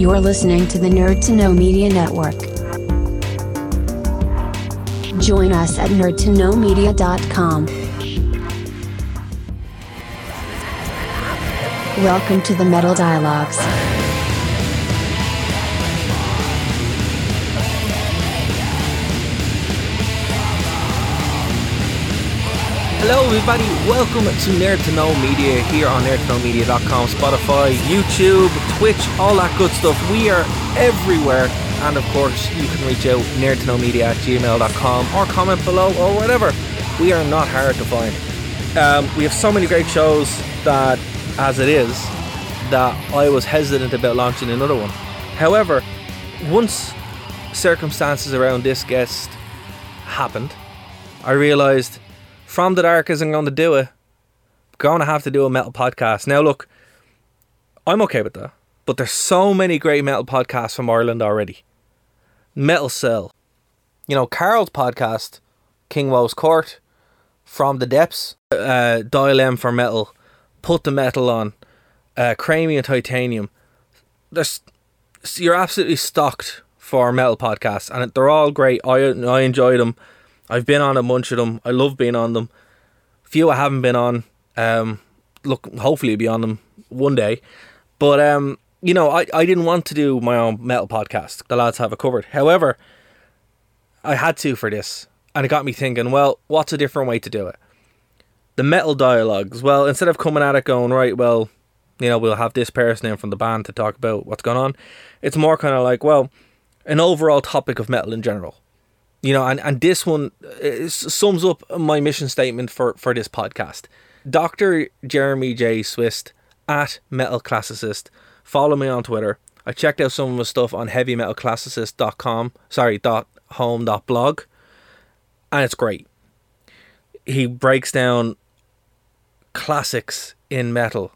You're listening to the Nerd to Know Media Network. Join us at nerdtoknowmedia.com. Welcome to the Metal Dialogues. Hello, everybody. Welcome to Nerd to Know Media here on nerdtoknowmedia.com, Spotify, YouTube, Twitch, all that good stuff. We are everywhere. And of course, you can reach out nerdtoknowmedia at gmail.com or comment below or whatever. We are not hard to find. Um, we have so many great shows that, as it is, that I was hesitant about launching another one. However, once circumstances around this guest happened, I realised from the dark isn't going to do it. Going to have to do a metal podcast. Now, look, I'm okay with that, but there's so many great metal podcasts from Ireland already. Metal Cell, you know, Carl's podcast, King Woe's Court, From the Depths, uh, Dial M for Metal, Put the Metal on, uh, Cranium Titanium. There's, you're absolutely stocked for metal podcasts, and they're all great. I I enjoy them. I've been on a bunch of them. I love being on them. Few I haven't been on. Um, look, hopefully be on them one day. But um, you know, I, I didn't want to do my own metal podcast. The lads have it covered. However, I had to for this, and it got me thinking. Well, what's a different way to do it? The metal dialogues. Well, instead of coming at it going right, well, you know, we'll have this person in from the band to talk about what's going on. It's more kind of like, well, an overall topic of metal in general you know and, and this one uh, sums up my mission statement for for this podcast. Dr jeremy j. Swist at metal classicist. Follow me on twitter. I checked out some of his stuff on heavymetalclassicist.com sorry dot home dot blog and it's great. He breaks down classics in metal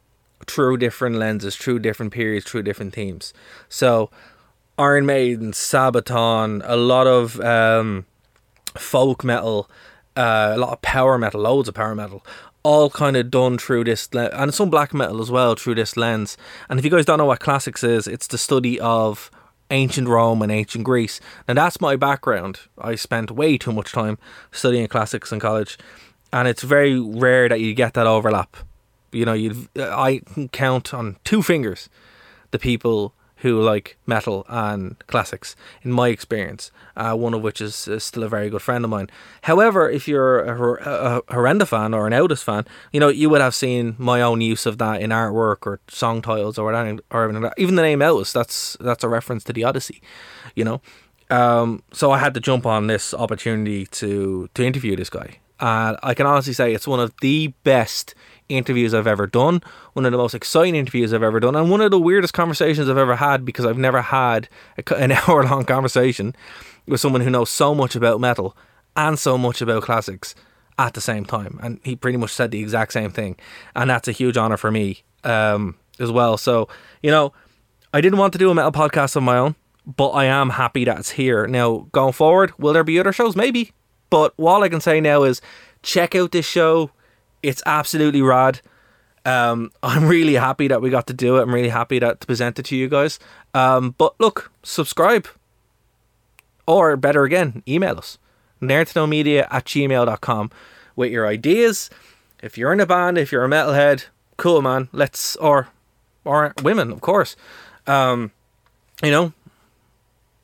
through different lenses through different periods through different themes. So Iron Maiden, Sabaton, a lot of um, folk metal, uh, a lot of power metal, loads of power metal, all kind of done through this, le- and some black metal as well through this lens. And if you guys don't know what classics is, it's the study of ancient Rome and ancient Greece. And that's my background. I spent way too much time studying classics in college, and it's very rare that you get that overlap. You know, you I can count on two fingers the people who like metal and classics, in my experience, uh, one of which is, is, still a very good friend of mine. However, if you're a, a, Horrenda fan or an Otis fan, you know, you would have seen my own use of that in artwork or song titles or anything, or even the name Otis, that's, that's a reference to the Odyssey, you know. Um, so I had to jump on this opportunity to, to interview this guy. And I can honestly say it's one of the best interviews I've ever done, one of the most exciting interviews I've ever done, and one of the weirdest conversations I've ever had because I've never had a, an hour long conversation with someone who knows so much about metal and so much about classics at the same time. And he pretty much said the exact same thing. And that's a huge honor for me um, as well. So, you know, I didn't want to do a metal podcast of my own, but I am happy that it's here. Now, going forward, will there be other shows? Maybe. But all I can say now is check out this show. It's absolutely rad. Um, I'm really happy that we got to do it. I'm really happy that to present it to you guys. Um, but look, subscribe. Or better again, email us. nerdtoknowmedia at gmail.com with your ideas. If you're in a band, if you're a metalhead, cool man. Let's or or women, of course. Um, you know,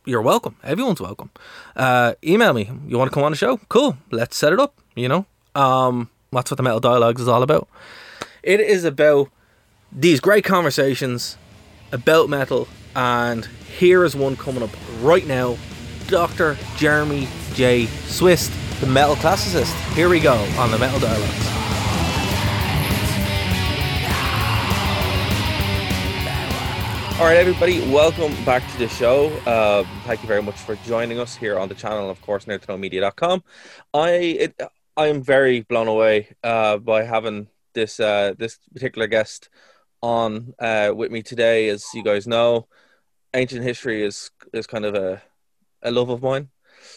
you're welcome. Everyone's welcome. Uh, email me. You want to come on the show? Cool. Let's set it up. You know. Um, that's what the Metal Dialogues is all about. It is about these great conversations about metal, and here is one coming up right now. Dr. Jeremy J. Swist, the metal classicist. Here we go on the Metal Dialogues. All right, everybody, welcome back to the show. Uh, thank you very much for joining us here on the channel, of course, nerdtoknowmedia.com. I it, I am very blown away uh, by having this uh, this particular guest on uh, with me today. As you guys know, ancient history is is kind of a a love of mine,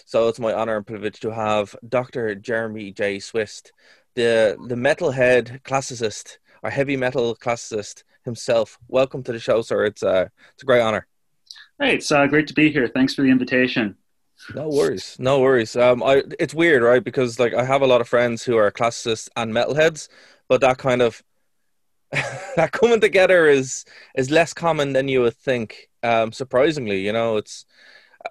so it's my honor and privilege to have Dr. Jeremy J. Swist, the the metalhead classicist or heavy metal classicist himself. Welcome to the show, sir. It's uh, it's a great honor. Hey, it's uh, great to be here. Thanks for the invitation. No worries, no worries. Um, I it's weird, right? Because like I have a lot of friends who are classicists and metalheads, but that kind of that coming together is is less common than you would think. Um, surprisingly, you know, it's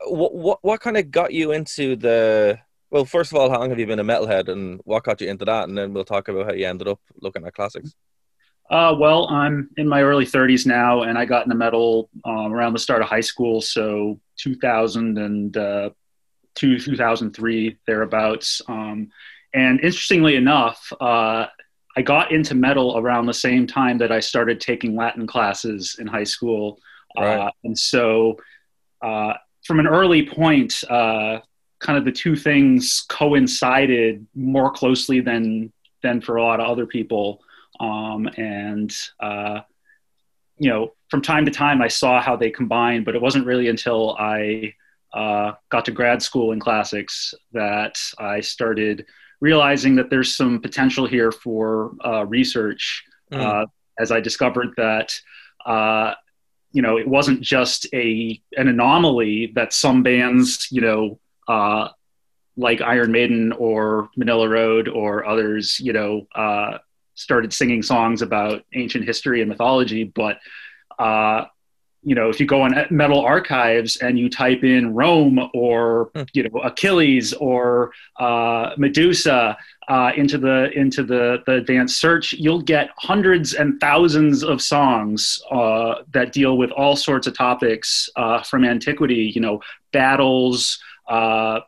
what what what kind of got you into the well, first of all, how long have you been a metalhead, and what got you into that? And then we'll talk about how you ended up looking at classics. Uh, well, I'm in my early 30s now, and I got into metal um, around the start of high school, so 2000 and uh, 2003 thereabouts. Um, and interestingly enough, uh, I got into metal around the same time that I started taking Latin classes in high school, right. Uh, and so uh, from an early point, uh, kind of the two things coincided more closely than than for a lot of other people. Um, and uh, you know, from time to time, I saw how they combined, but it wasn't really until I uh, got to grad school in classics that I started realizing that there's some potential here for uh, research. Mm. as I discovered that uh, you know it wasn't just a an anomaly that some bands you know uh, like Iron Maiden or Manilla Road or others, you know, uh, started singing songs about ancient history and mythology. But, uh, you know, if you go on Metal Archives and you type in Rome or, hmm. you know, Achilles or uh, Medusa uh, into the into the, the advanced search, you'll get hundreds and thousands of songs uh, that deal with all sorts of topics uh, from antiquity. You know, battles, uh,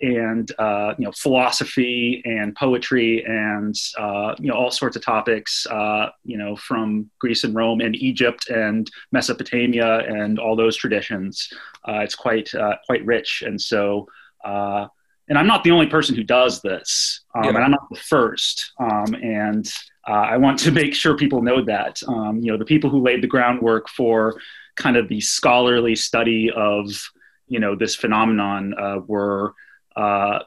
and uh, you know philosophy and poetry and uh, you know all sorts of topics uh, you know from Greece and Rome and Egypt and Mesopotamia and all those traditions. Uh, it's quite uh, quite rich, and so uh, and I'm not the only person who does this, um, yeah. and I'm not the first. Um, and I want to make sure people know that um, you know the people who laid the groundwork for kind of the scholarly study of you know this phenomenon uh, were uh,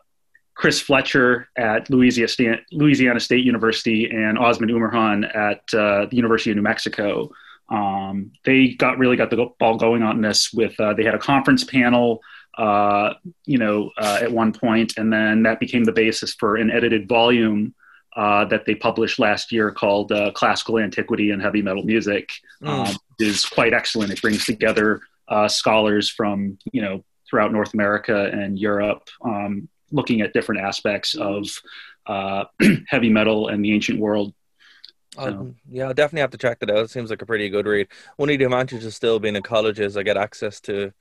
Kris Fletcher at Louisiana State, Louisiana State University and Osman Umurhan at uh, the University of New Mexico. Um, they got really got the ball going on this with uh, they had a conference panel uh, you know uh, at one point and then that became the basis for an edited volume uh, that they published last year called uh, Classical Antiquity and Heavy Metal Music. Mm. Um, is quite excellent. It brings together uh, scholars from you know throughout North America and Europe, um, looking at different aspects of uh, heavy metal and the ancient world. Um, yeah, I definitely have to check that out. It seems like a pretty good read. One of the advantages of still being in college is I get access to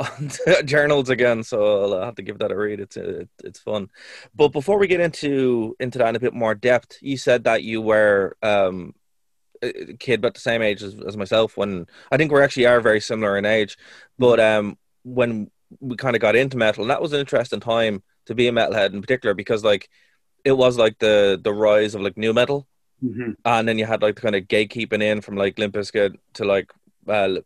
journals again, so I'll have to give that a read. It's it, it's fun. But before we get into into that in a bit more depth, you said that you were um, a kid about the same age as, as myself when I think we actually are very similar in age. But um, when we kind of got into metal, and that was an interesting time to be a metalhead in particular because like it was like the the rise of like nu metal, mm-hmm. and then you had like the kind of gatekeeping in from like Limp Bizkit to like uh,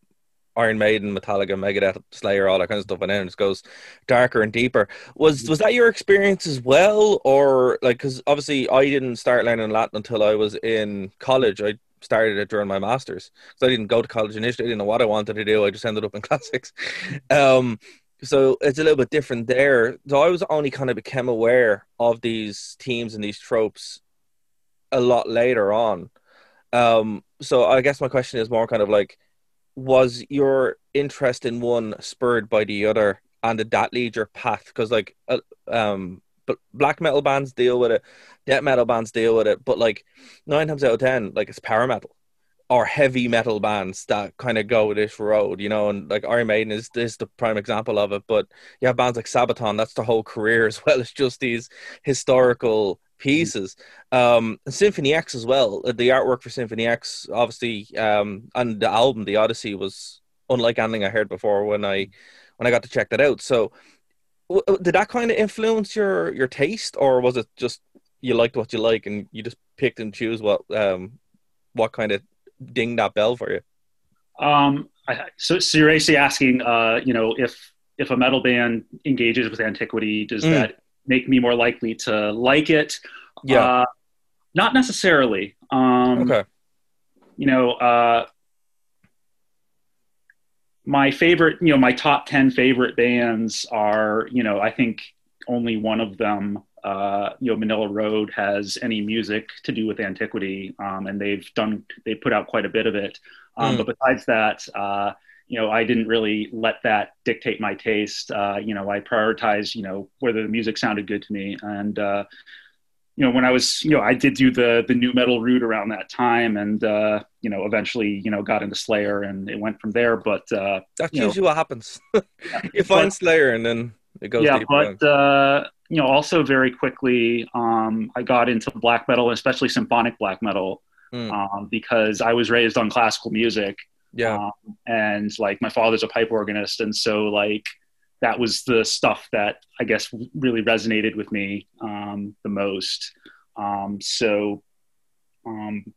Iron Maiden, Metallica, Megadeth, Slayer, all that kind of stuff, and then it just goes darker and deeper. Was was that your experience as well, or like because obviously I didn't start learning Latin until I was in college. I started it during my masters because I didn't go to college initially. I didn't know what I wanted to do. I just ended up in classics. Um, so it's a little bit different there. So I was only kind of became aware of these teams and these tropes a lot later on. Um, so I guess my question is more kind of like, was your interest in one spurred by the other, and did that lead your path? Because like, uh, um, but black metal bands deal with it, death metal bands deal with it, but like nine times out of ten, like it's power metal or heavy metal bands that kind of go this road, you know, and like Iron Maiden is is the prime example of it. But you have bands like Sabaton, that's the whole career as well as just these historical pieces. Um, Symphony X as well. Uh, the artwork for Symphony X, obviously, um, and the album, The Odyssey, was unlike anything I heard before when I when I got to check that out. So, w- did that kind of influence your your taste, or was it just you liked what you like and you just picked and choose what um what kind of ding that bell for you? Um, I, so, so you're actually asking, uh, you know, if if a metal band engages with antiquity, does mm. that make me more likely to like it? Yeah, uh, not necessarily. Um, okay. You know, uh, my favorite, you know, my top 10 favorite bands are, you know, I think only one of them, uh, you know, Manilla Road has any music to do with antiquity. Um, and they've done, they put out quite a bit of it. Um, mm. But besides that, uh, you know, I didn't really let that dictate my taste. Uh, you know, I prioritized, you know, whether the music sounded good to me. And, uh, you know, when I was, you know, I did do the the nu metal route around that time, and uh, you know, eventually, you know, got into Slayer, and it went from there. But uh, that's usually know, what happens. you find but, Slayer, and then it goes. Yeah, but uh, you know, also very quickly, um, I got into black metal, especially symphonic black metal, mm. um, because I was raised on classical music. Yeah, um, and like my father's a pipe organist, and so like that was the stuff that I guess really resonated with me um, the most. Um, so, um,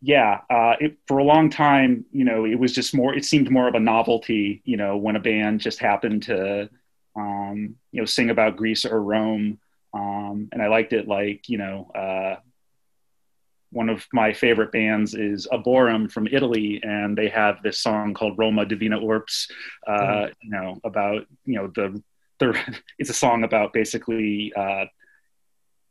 yeah, uh, it, for a long time, you know, it was just more. It seemed more of a novelty, you know, when a band just happened to, um, you know, sing about Greece or Rome, um, and I liked it like, you know, uh, one of my favorite bands is Aborym from Italy, and they have this song called Roma Divina Urbs, uh, mm. you know, about, you know, the, the, it's a song about basically uh,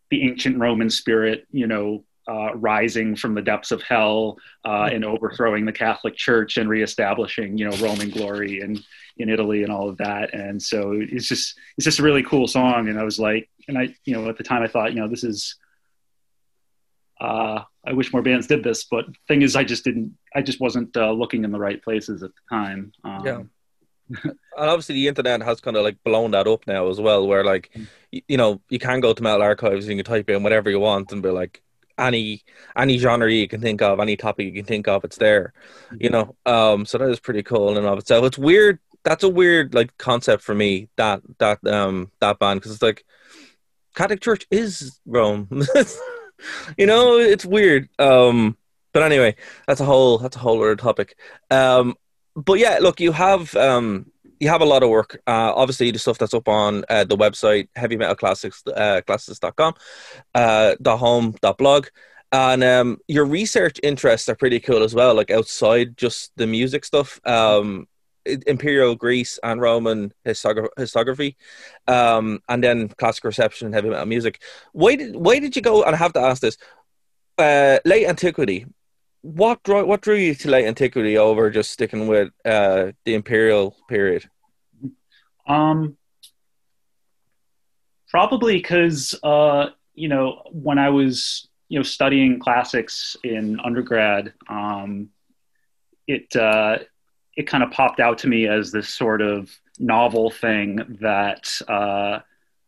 the ancient Roman spirit, you know, uh, rising from the depths of hell uh, and overthrowing the Catholic Church and reestablishing, you know, Roman glory in in Italy and all of that. And so it's just it's just a really cool song. And I was like, and I, you know, at the time I thought, you know, this is uh, I wish more bands did this, but thing is, I just didn't. I just wasn't uh, looking in the right places at the time. Um, yeah. and obviously, the internet has kind of like blown that up now as well, where like, you, you know, you can go to Metal Archives and you can type in whatever you want and be like, any any genre you can think of, any topic you can think of, it's there. You know, um, so that is pretty cool in and of itself. It's weird. That's a weird like concept for me. That that um that band because it's like Catholic Church is Rome. you know, it's weird. Um, but anyway, that's a whole that's a whole other topic. Um, but yeah, look, you have um, you have a lot of work. Uh, obviously, the stuff that's up on uh, the website, heavy metal classics, uh, classics.com, uh, home, blog. And um, your research interests are pretty cool as well, like outside just the music stuff. Um, imperial Greece and Roman historiography, um, and then classical reception and heavy metal music. Why did why did you go? And I have to ask this: uh, late antiquity. What drew what drew you to late antiquity over just sticking with uh, the imperial period? Um, probably because uh, you know when I was you know studying classics in undergrad, um, it uh, it kind of popped out to me as this sort of novel thing that uh,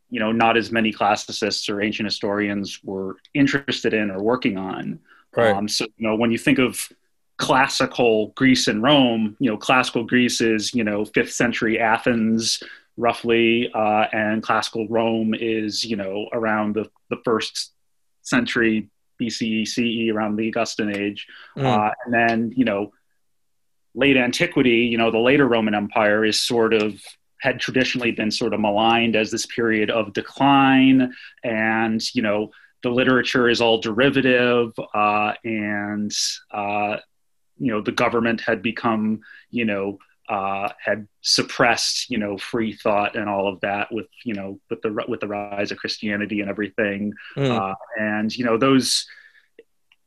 you know not as many classicists or ancient historians were interested in or working on. Right. Um, so you know when you think of classical Greece and Rome, you know classical Greece is you know fifth century Athens roughly, uh, and classical Rome is you know around the the first century BCE CE around the Augustan age, mm. uh, and then you know late antiquity, you know, the later Roman Empire is sort of had traditionally been sort of maligned as this period of decline and you know the literature is all derivative uh, and uh, you know the government had become you know uh, had suppressed you know free thought and all of that with you know with the with the rise of Christianity and everything mm. and you know those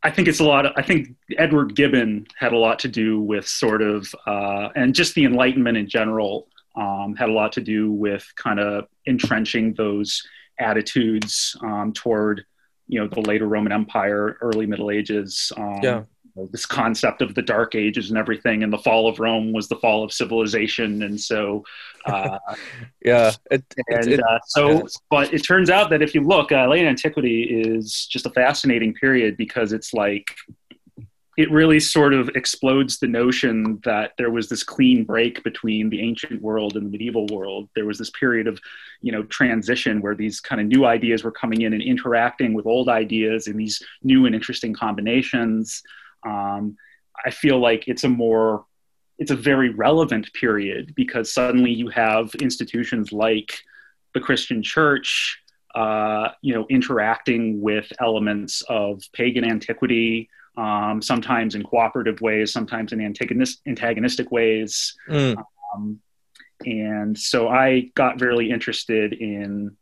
I think it's a lot. Of, I think Edward Gibbon had a lot to do with sort of, uh, and just the Enlightenment in general um, had a lot to do with kind of entrenching those attitudes um, toward, you know, the later Roman Empire, early Middle Ages. Um, yeah this concept of the dark ages and everything and the fall of rome was the fall of civilization and so uh, yeah it, and it, uh, so yeah. but it turns out that if you look uh, late antiquity is just a fascinating period because it's like it really sort of explodes the notion that there was this clean break between the ancient world and the medieval world. There was this period of, you know, transition where these kind of new ideas were coming in and interacting with old ideas in these new and interesting combinations um, I feel like it's a more it's a very relevant period because suddenly you have institutions like the Christian Church, uh, you know, interacting with elements of pagan antiquity, um, sometimes in cooperative ways, sometimes in antagonist, antagonistic ways. Mm. Um, and so I got very interested in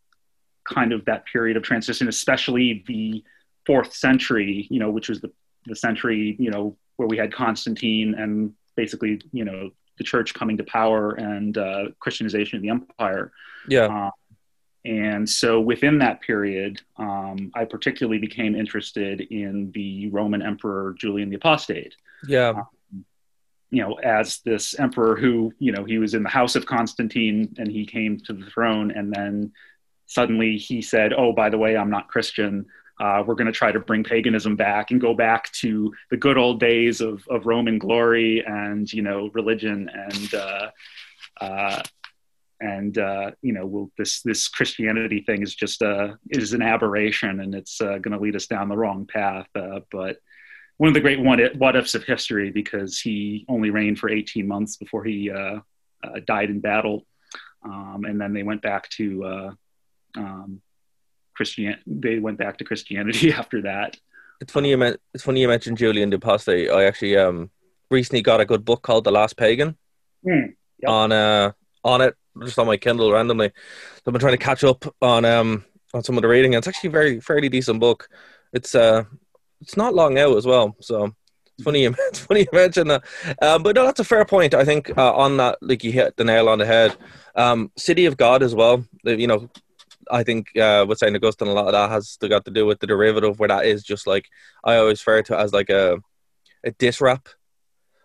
kind of that period of transition, especially the fourth century, you know, which was the, the century, you know, where we had Constantine and basically, you know, the church coming to power and uh, Christianization of the empire. Yeah. Um, and so within that period, um, I particularly became interested in the Roman Emperor Julian the Apostate. Yeah. Um, you know, as this emperor who, you know, he was in the house of Constantine and he came to the throne and then suddenly he said, Oh, by the way, I'm not Christian. Uh, we're going to try to bring paganism back and go back to the good old days of, of Roman glory and, you know, religion and, uh, uh, and uh, you know we'll, this this Christianity thing is just uh, is an aberration and it's uh, going to lead us down the wrong path. But one of the great what ifs of history because he only reigned for 18 months before he died in battle, um, and then they went back to um, Christian. They went back to Christianity after that. It's funny you men- It's funny you mentioned Julian the Apostate. I actually um recently got a good book called The Last Pagan mm, yep. on uh on it just on my Kindle randomly. I've been trying to catch up on um on some of the reading. It's actually a very fairly decent book. It's uh it's not long out as well, so it's funny you it's funny you mentioned that. Um, but no, that's a fair point. I think uh, on that, like you hit the nail on the head. Um, City of God as well. You know, I think uh, with Saint Augustine, a lot of that has got to do with the derivative, where that is just like I always refer to it as like a a diss rap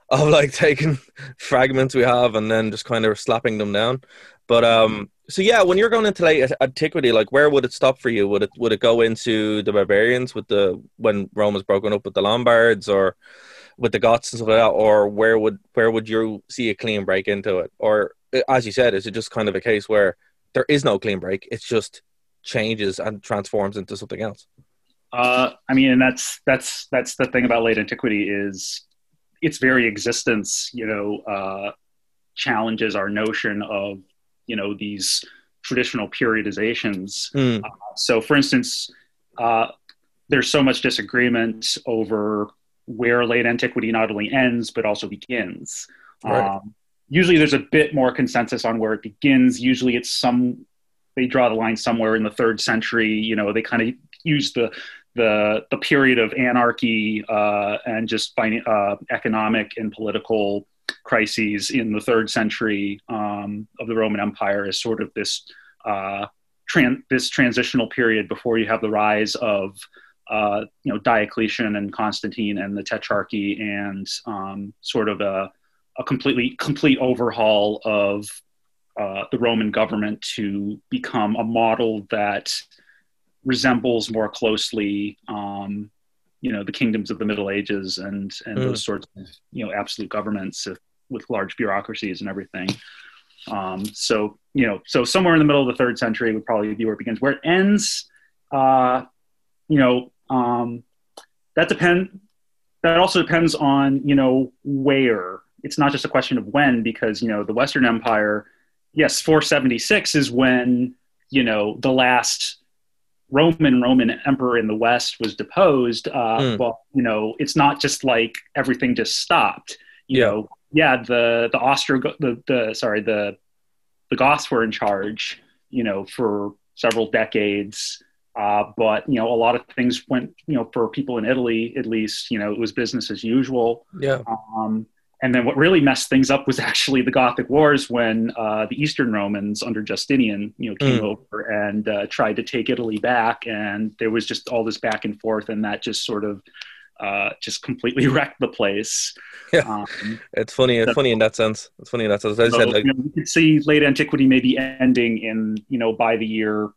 of like taking fragments we have and then just kind of slapping them down. But um, so yeah, when you're going into late antiquity, like where would it stop for you? Would it would it go into the barbarians with the when Rome was broken up with the Lombards or with the Goths and stuff like that, or where would where would you see a clean break into it? Or as you said, is it just kind of a case where there is no clean break? It's just changes and transforms into something else. Uh, I mean, and that's that's that's the thing about late antiquity is its very existence, you know, uh, challenges our notion of, you know, these traditional periodizations. Mm. Uh, so, for instance, uh, there's so much disagreement over where late antiquity not only ends but also begins. Right. Um, usually, there's a bit more consensus on where it begins. Usually, it's some they draw the line somewhere in the third century. You know, they kind of use the the the period of anarchy uh, and just uh, economic and political crises in the third century um, of the Roman Empire is sort of this uh, tran- this transitional period before you have the rise of uh, you know Diocletian and Constantine and the Tetrarchy and um, sort of a, a completely complete overhaul of uh, the Roman government to become a model that resembles more closely, um, you know, the kingdoms of the Middle Ages and and mm. those sorts of you know absolute governments if, with large bureaucracies and everything. Um, so you know, so somewhere in the middle of the third century would probably be where it begins. Where it ends, uh, you know, um, that depend. That also depends on you know where. It's not just a question of when, because you know the Western Empire. Yes, 476 is when you know the last Roman Roman emperor in the West was deposed, uh, mm. well, you know, it's not just like everything just stopped. You yeah. know, yeah, the the Austro the, the sorry the the Goths were in charge, you know, for several decades. Uh, but you know, a lot of things went, you know, for people in Italy, at least, you know, it was business as usual. Yeah. Um, and then what really messed things up was actually the Gothic Wars when uh, the Eastern Romans under Justinian, you know, came mm. over and uh, tried to take Italy back, and there was just all this back and forth, and that just sort of uh, just completely wrecked the place. Yeah, um, it's funny. It's so, funny in that sense. It's funny in that sense. I so, said, like, you, know, you could see late antiquity maybe ending in you know by the year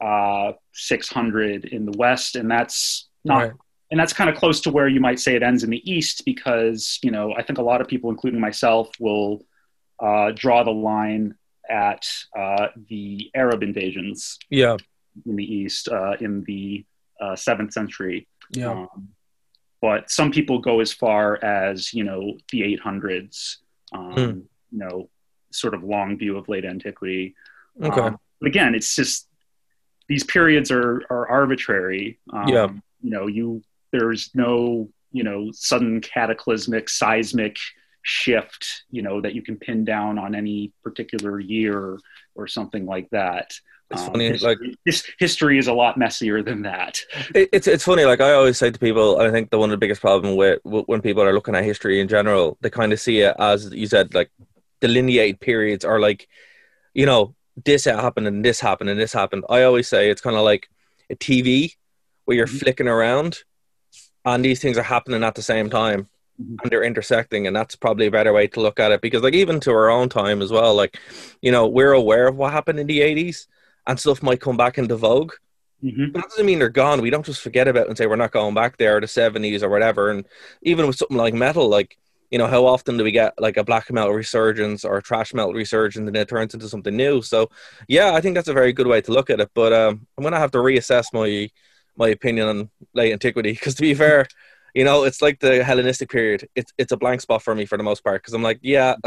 uh, 600 in the West, and that's not right and that's kind of close to where you might say it ends in the east because you know i think a lot of people including myself will uh, draw the line at uh, the arab invasions yeah. in the east uh, in the uh, seventh century. Yeah. Um, but some people go as far as you know the 800s um, hmm. you know sort of long view of late antiquity. Okay. Um, but again it's just these periods are are arbitrary. Yeah. um, you know you there's no you know sudden cataclysmic seismic shift you know that you can pin down on any particular year or something like that it's um, funny, history, like this history is a lot messier than that. It, it's it's funny. Like I always say to people, I think the one of the biggest problem with when people are looking at history in general, they kind of see it as you said, like delineated periods are like, you know, this happened and this happened and this happened. I always say it's kind of like a TV where you're mm-hmm. flicking around, and these things are happening at the same time mm-hmm. and they're intersecting and that's probably a better way to look at it because like even to our own time as well like you know we're aware of what happened in the 80s and stuff might come back into vogue. Mm-hmm. But that doesn't mean they're gone. We don't just forget about it and say we're not going back there, the 70s or whatever. And even with something like metal, like, you know, how often do we get like a black metal resurgence or a thrash metal resurgence and it turns into something new? So, yeah, I think that's a very good way to look at it. But um, I'm going to have to reassess my my opinion on late antiquity because, to be fair, you know, it's like the Hellenistic period. It's it's a blank spot for me for the most part because I'm like, yeah,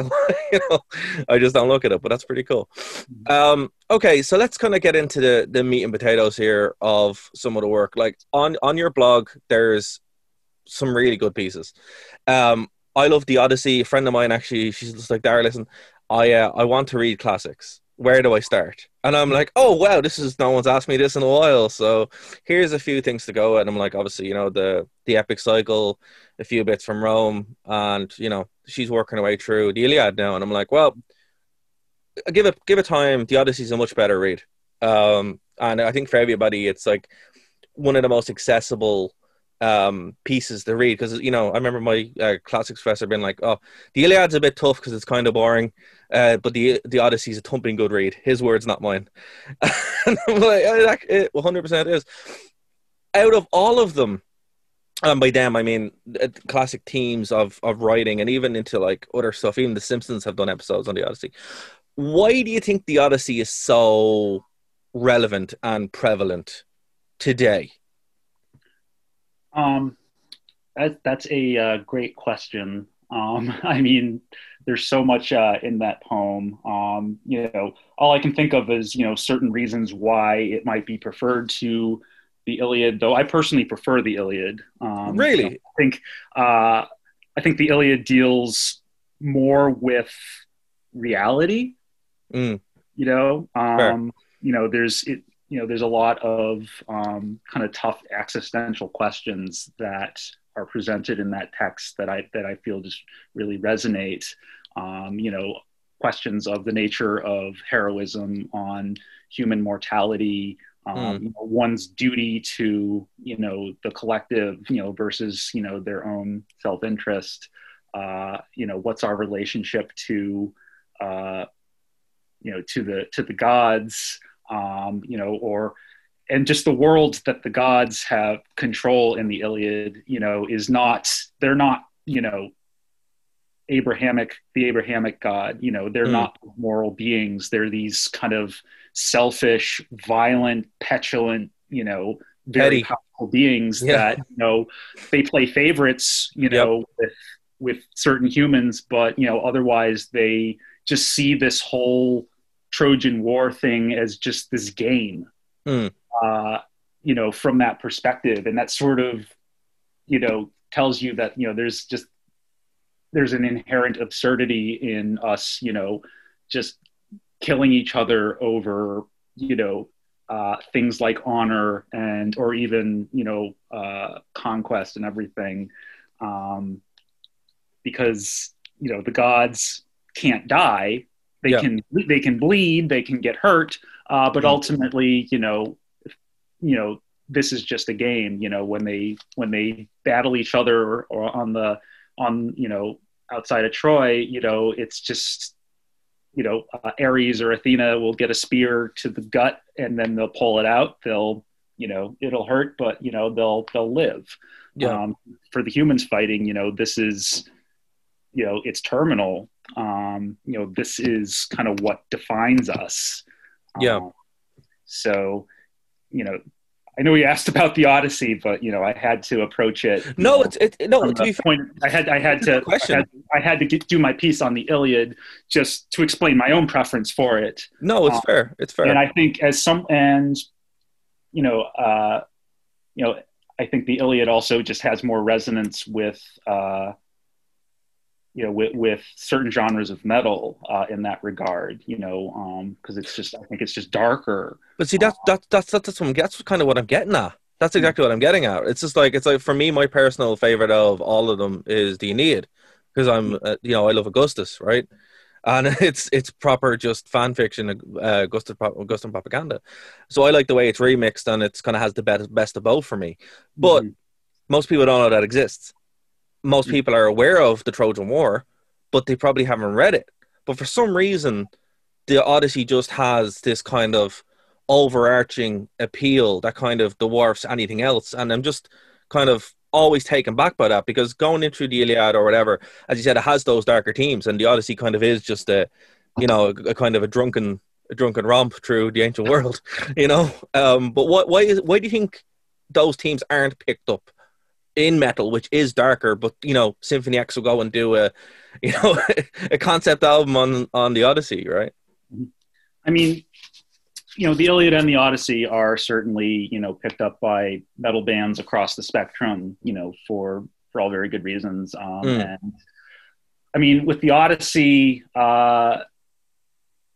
you know, I just don't look at it. But that's pretty cool. Mm-hmm. Um, okay, so let's kind of get into the the meat and potatoes here of some of the work. Like on on your blog, there's some really good pieces. Um, I love the Odyssey. A friend of mine actually, she's just like, Dara, listen, I uh, I want to read classics where do I start? And I'm like, oh wow, this is no one's asked me this in a while. So here's a few things to go at. And I'm like, obviously, you know, the the epic cycle, a few bits from Rome, and you know, she's working her way through the Iliad now. And I'm like, well, give it give it time. The Odyssey is a much better read. Um, and I think for everybody, it's like one of the most accessible um, pieces to read because you know I remember my uh, classics professor being like, "Oh, the Iliad's a bit tough because it's kind of boring, uh, but the the Odyssey's a thumping good read. His words, not mine." and I'm like, "It 100 percent is." Out of all of them, and by them I mean uh, classic themes of of writing, and even into like other stuff. Even The Simpsons have done episodes on the Odyssey. Why do you think the Odyssey is so relevant and prevalent today? Um, that, that's a uh, great question. Um, I mean, there's so much uh, in that poem. Um, you know, all I can think of is you know certain reasons why it might be preferred to the Iliad, though I personally prefer the Iliad. Um, really, I think uh, I think the Iliad deals more with reality. Mm. You know, um, you know, there's it, you know there's a lot of um, kind of tough existential questions that are presented in that text that I that I feel just really resonate. Um, you know, questions of the nature of heroism on human mortality, um, mm. you know, one's duty to you know the collective, you know, versus you know their own self interest. Uh, you know, what's our relationship to uh, you know to the to the gods? Um, you know, or and just the world that the gods have control in the Iliad, you know, is not they're not you know Abrahamic the Abrahamic God, you know, they're mm. not moral beings. They're these kind of selfish, violent, petulant, you know, very Petty. powerful beings yeah. that you know they play favorites, you know, yep. with with certain humans, but you know, otherwise they just see this whole Trojan War thing as just this game, mm. uh, you know, from that perspective, and that sort of, you know, tells you that you know there's just there's an inherent absurdity in us, you know, just killing each other over, you know, uh, things like honor and or even you know uh, conquest and everything, um, because you know the gods can't die they yeah. can they can bleed, they can get hurt, uh, but mm-hmm. ultimately, you know, you know, this is just a game. You know, when they when they battle each other or on the on you know outside of Troy, you know, it's just you know uh, Ares or Athena will get a spear to the gut and then they'll pull it out. They'll you know it'll hurt, but you know they'll they'll live. Yeah. Um, for the humans fighting, you know, this is you know it's terminal um, you know this is kind of what defines us yeah um, so you know I know you asked about the Odyssey, but you know I had to approach it. No, know, it's it, no. To be point, I had I had to I had, I had, to get, do my piece on the Iliad just to explain my own preference for it. No, it's um, fair. It's fair. And I think as some and you know uh, you know I think the Iliad also just has more resonance with uh, you know with, with certain genres of metal uh, in that regard you know because um, it's just i think it's just darker. But see that's that's that's that's, what that's kind of what i'm getting at. That's exactly what i'm getting at. It's just like it's like for me my personal favorite of all of them is the aeneid because i'm uh, you know i love augustus right? And it's it's proper just fan fiction uh, augustus, augustus propaganda. So i like the way it's remixed and it's kind of has the best, best of both for me. But mm-hmm. most people don't know that exists most mm. people are aware of the Trojan War, but they probably haven't read it. But for some reason, the Odyssey just has this kind of overarching appeal that kind of dwarfs anything else. And I'm just kind of always taken back by that because going into the Iliad or whatever, as you said, it has those darker themes, and the Odyssey kind of is just a, you know, a, a kind of a drunken, a drunken romp through the ancient world, you know. Um, but what, why is, why do you think those themes aren't picked up in metal, which is darker, but you know, Symphony X will go and do a, you know, a concept album on on the Odyssey, right? I mean, you know, the Iliad and the Odyssey are certainly you know picked up by metal bands across the spectrum, you know, for for all very good reasons. Um, mm. And I mean, with the Odyssey, uh,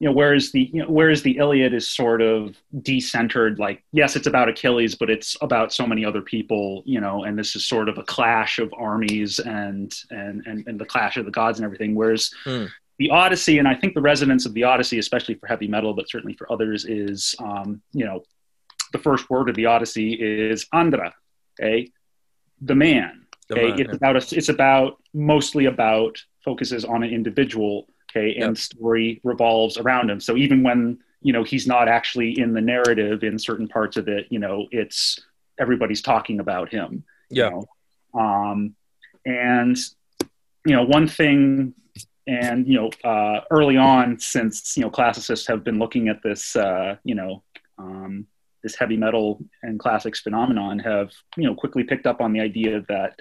you know whereas the you know whereas the iliad is sort of decentered like yes it's about achilles but it's about so many other people you know and this is sort of a clash of armies and and and, and the clash of the gods and everything whereas hmm. the odyssey and i think the resonance of the odyssey especially for heavy metal but certainly for others is um, you know the first word of the odyssey is andra okay the man okay man, it's yeah. about a, it's about mostly about focuses on an individual okay and yep. story revolves around him so even when you know he's not actually in the narrative in certain parts of it you know it's everybody's talking about him yeah you know? um and you know one thing and you know uh, early on since you know classicists have been looking at this uh, you know um, this heavy metal and classics phenomenon have you know quickly picked up on the idea that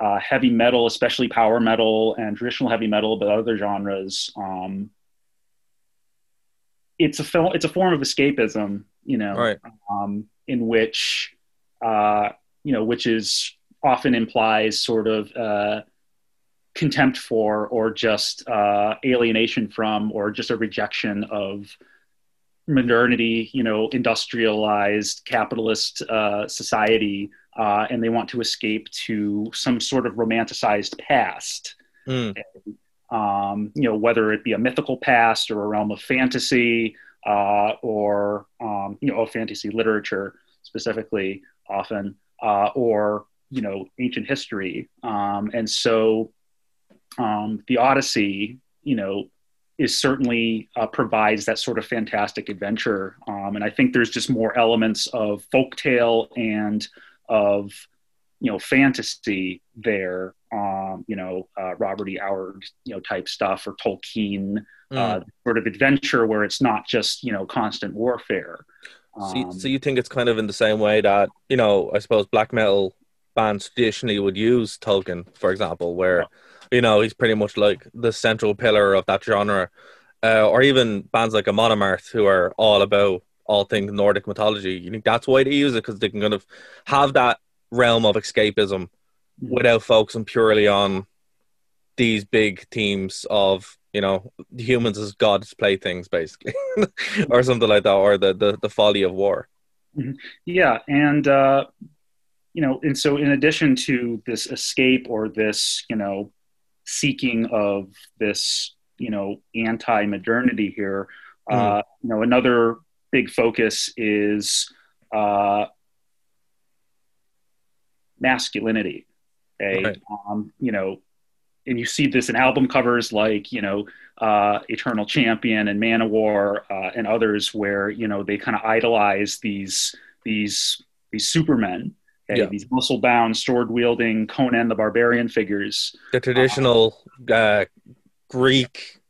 uh, heavy metal, especially power metal and traditional heavy metal, but other genres. Um, it's a film. It's a form of escapism, you know, right. um, in which uh, you know, which is often implies sort of uh, contempt for, or just uh, alienation from, or just a rejection of modernity, you know, industrialized capitalist uh, society uh, and they want to escape to some sort of romanticized past. Mm. Um, you know, whether it be a mythical past or a realm of fantasy uh, or um, you know, fantasy literature specifically, often, uh, or you know, ancient history. Um, and so, um, the Odyssey, you know, is certainly uh, provides that sort of fantastic adventure. Um, and I think there's just more elements of folktale and of you know fantasy there um, you know uh, robert e. Howard you know type stuff or tolkien mm. uh, sort of adventure where it's not just you know constant warfare. Um, so, you, so you think it's kind of in the same way that you know i suppose black metal bands traditionally would use tolkien for example where you know he's pretty much like the central pillar of that genre uh, or even bands like Amon Amarth who are all about all things Nordic mythology. You think that's why they use it because they can kind of have that realm of escapism mm-hmm. without focusing purely on these big themes of you know humans as gods playthings basically or something like that or the the, the folly of war mm-hmm. yeah and uh you know and so in addition to this escape or this you know seeking of this you know anti-modernity here mm. uh you know another big focus is uh, masculinity. Okay, right. um, you know, and you see this in album covers like you know uh, Eternal Champion and Manowar uh, and others, where you know they kind of idolize these these these supermen. Okay? Yeah. These muscle bound, sword wielding Conan the Barbarian figures. The traditional uh, Greek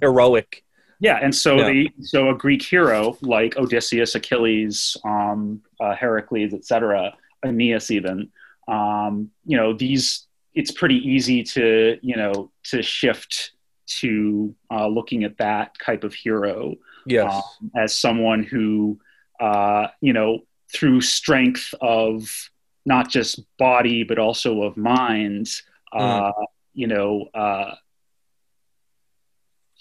heroic yeah, and so yeah. the so a Greek hero like Odysseus, Achilles, um, uh, Heracles, etc., Aeneas, even um, you know these. It's pretty easy to you know to shift to uh, looking at that type of hero yes. um, as someone who uh, you know through strength of not just body but also of mind. Uh, you know, uh,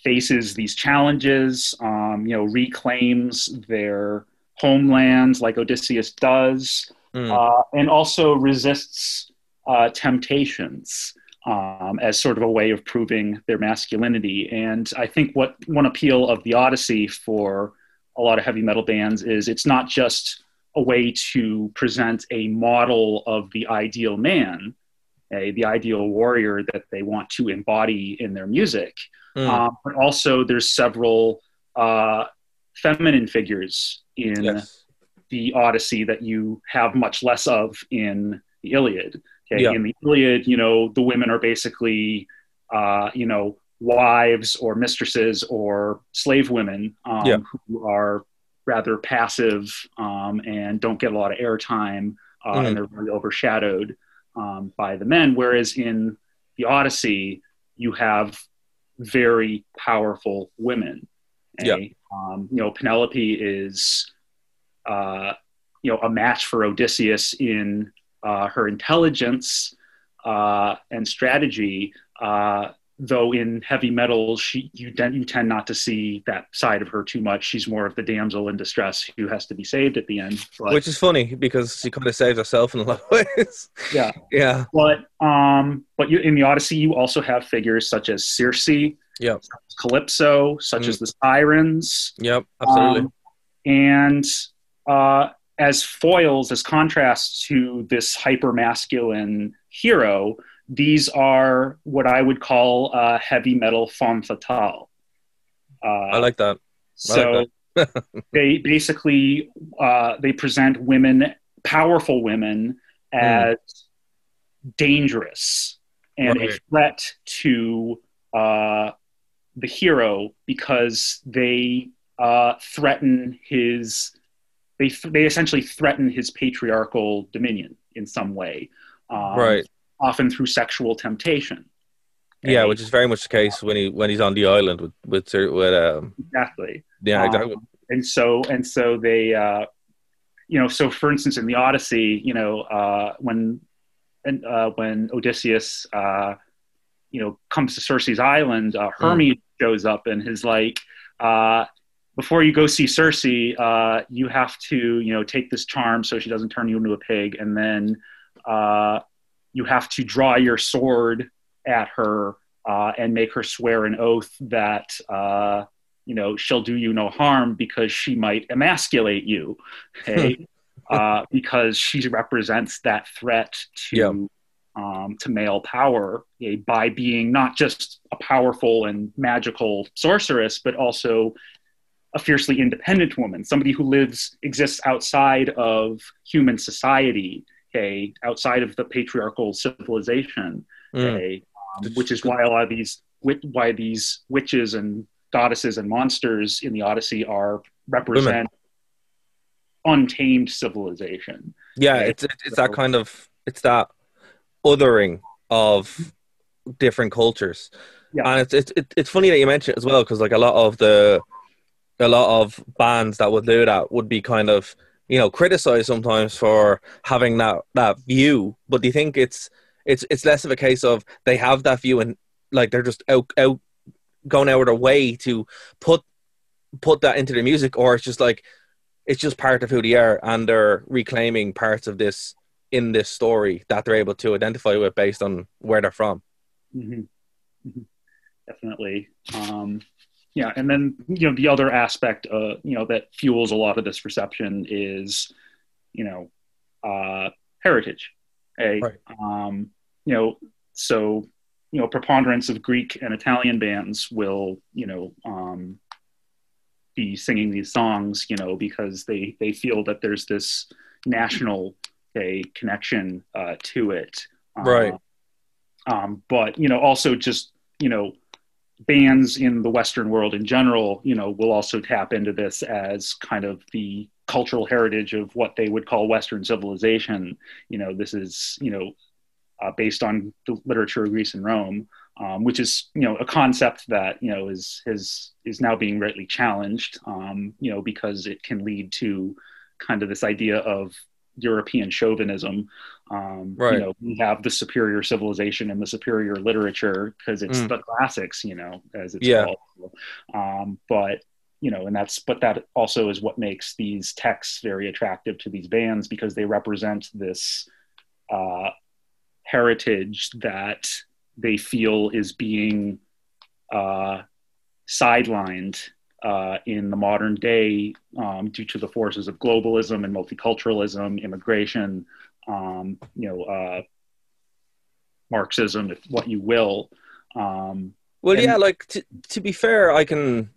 faces these challenges. Um, you know, reclaims their homelands like Odysseus does, uh, and also resists uh, temptations um, as sort of a way of proving their masculinity. And I think what one appeal of the Odyssey for a lot of heavy metal bands is it's not just a way to present a model of the ideal man, a, the ideal warrior that they want to embody in their music, Mm. um, but also there's several uh, feminine figures in yes. the Odyssey that you have much less of in the Iliad. Okay, Yeah. in the Iliad, you know, the women are basically, uh, you know, wives or mistresses or slave women um, Yeah. who are rather passive um, and don't get a lot of airtime, uh, Mhm. and they're really overshadowed um, by the men. Whereas in the Odyssey, you have very powerful women. Yeah. Um, you know, Penelope is, uh, you know, a match for Odysseus in uh, her intelligence uh, and strategy. Though in heavy metal, she you tend you tend not to see that side of her too much. She's more of the damsel in distress who has to be saved at the end. But, Which is funny because she kind of saves herself in a lot of ways. yeah, yeah. but um, but you, in the Odyssey, you also have figures such as Circe, Yep. Calypso, such Mm. as the Sirens, Yep. Absolutely. Um, and uh, as foils, as contrasts to this hyper masculine hero, these are what I would call uh, heavy metal femme fatale. Uh, I like that. so they basically uh, they present women, powerful women, as dangerous and a threat to uh, the hero because they uh, threaten his. They they essentially threaten his patriarchal dominion in some way, um, right. Often through sexual temptation. Yeah, Okay? which is very much the case when he when he's on the island with with Sir- with um exactly. yeah Um, and so and so they uh, you know so for instance in the odyssey you know uh, when and uh, when odysseus uh, you know comes to circe's island uh, hermes shows up and is like uh, before you go see circe uh, you have to you know take this charm so she doesn't turn you into a pig and then uh, you have to draw your sword at her uh, and make her swear an oath that uh, you know she'll do you no harm because she might emasculate you okay? Uh, because she represents that threat to Yeah. um, to male power okay, by being not just a powerful and magical sorceress but also a fiercely independent woman somebody who lives exists outside of human society okay outside of the patriarchal civilization Mm. okay um, which is why a lot of these why these witches and goddesses and monsters in the Odyssey are represent untamed civilization. yeah Okay, it's it's it's that kind of it's that othering of different cultures Yeah. and it's it's it's funny that you mention it as well because like a lot of the a lot of bands that would do that would be kind of you know criticized sometimes for having that that view but do you think it's it's it's less of a case of they have that view and like they're just out out going out of their way to put put that into their music or it's just like it's just part of who they are and they're reclaiming parts of this in this story that they're able to identify with based on where they're from Mhm. Mhm. Definitely. Um, yeah, and then you know the other aspect, uh, you know, that fuels a lot of this reception is, you know, uh, heritage. A, Right. um, you know, so you know, preponderance of Greek and Italian bands will, you know, um, be singing these songs, you know, because they they feel that there's this national a connection uh, to it. Right. Um, but you know, also just you know, bands in the Western world in general, you know, will also tap into this as kind of the cultural heritage of what they would call Western civilization. You know, this is you know uh, based on the literature of Greece and Rome, um, which is you know a concept that you know is is is now being rightly challenged. Um, you know, because it can lead to kind of this idea of European chauvinism. Um, Right. You know, we have the superior civilization and the superior literature because it's Mm. the classics, you know, as it's Yeah. called. Um, but you know, and that's but that also is what makes these texts very attractive to these bands because they represent this uh, heritage that they feel is being uh, sidelined uh, in the modern day um, due to the forces of globalism and multiculturalism, immigration, um, you know, uh, Marxism, if what you will. Um, Well, And- yeah, like to, to be fair, I can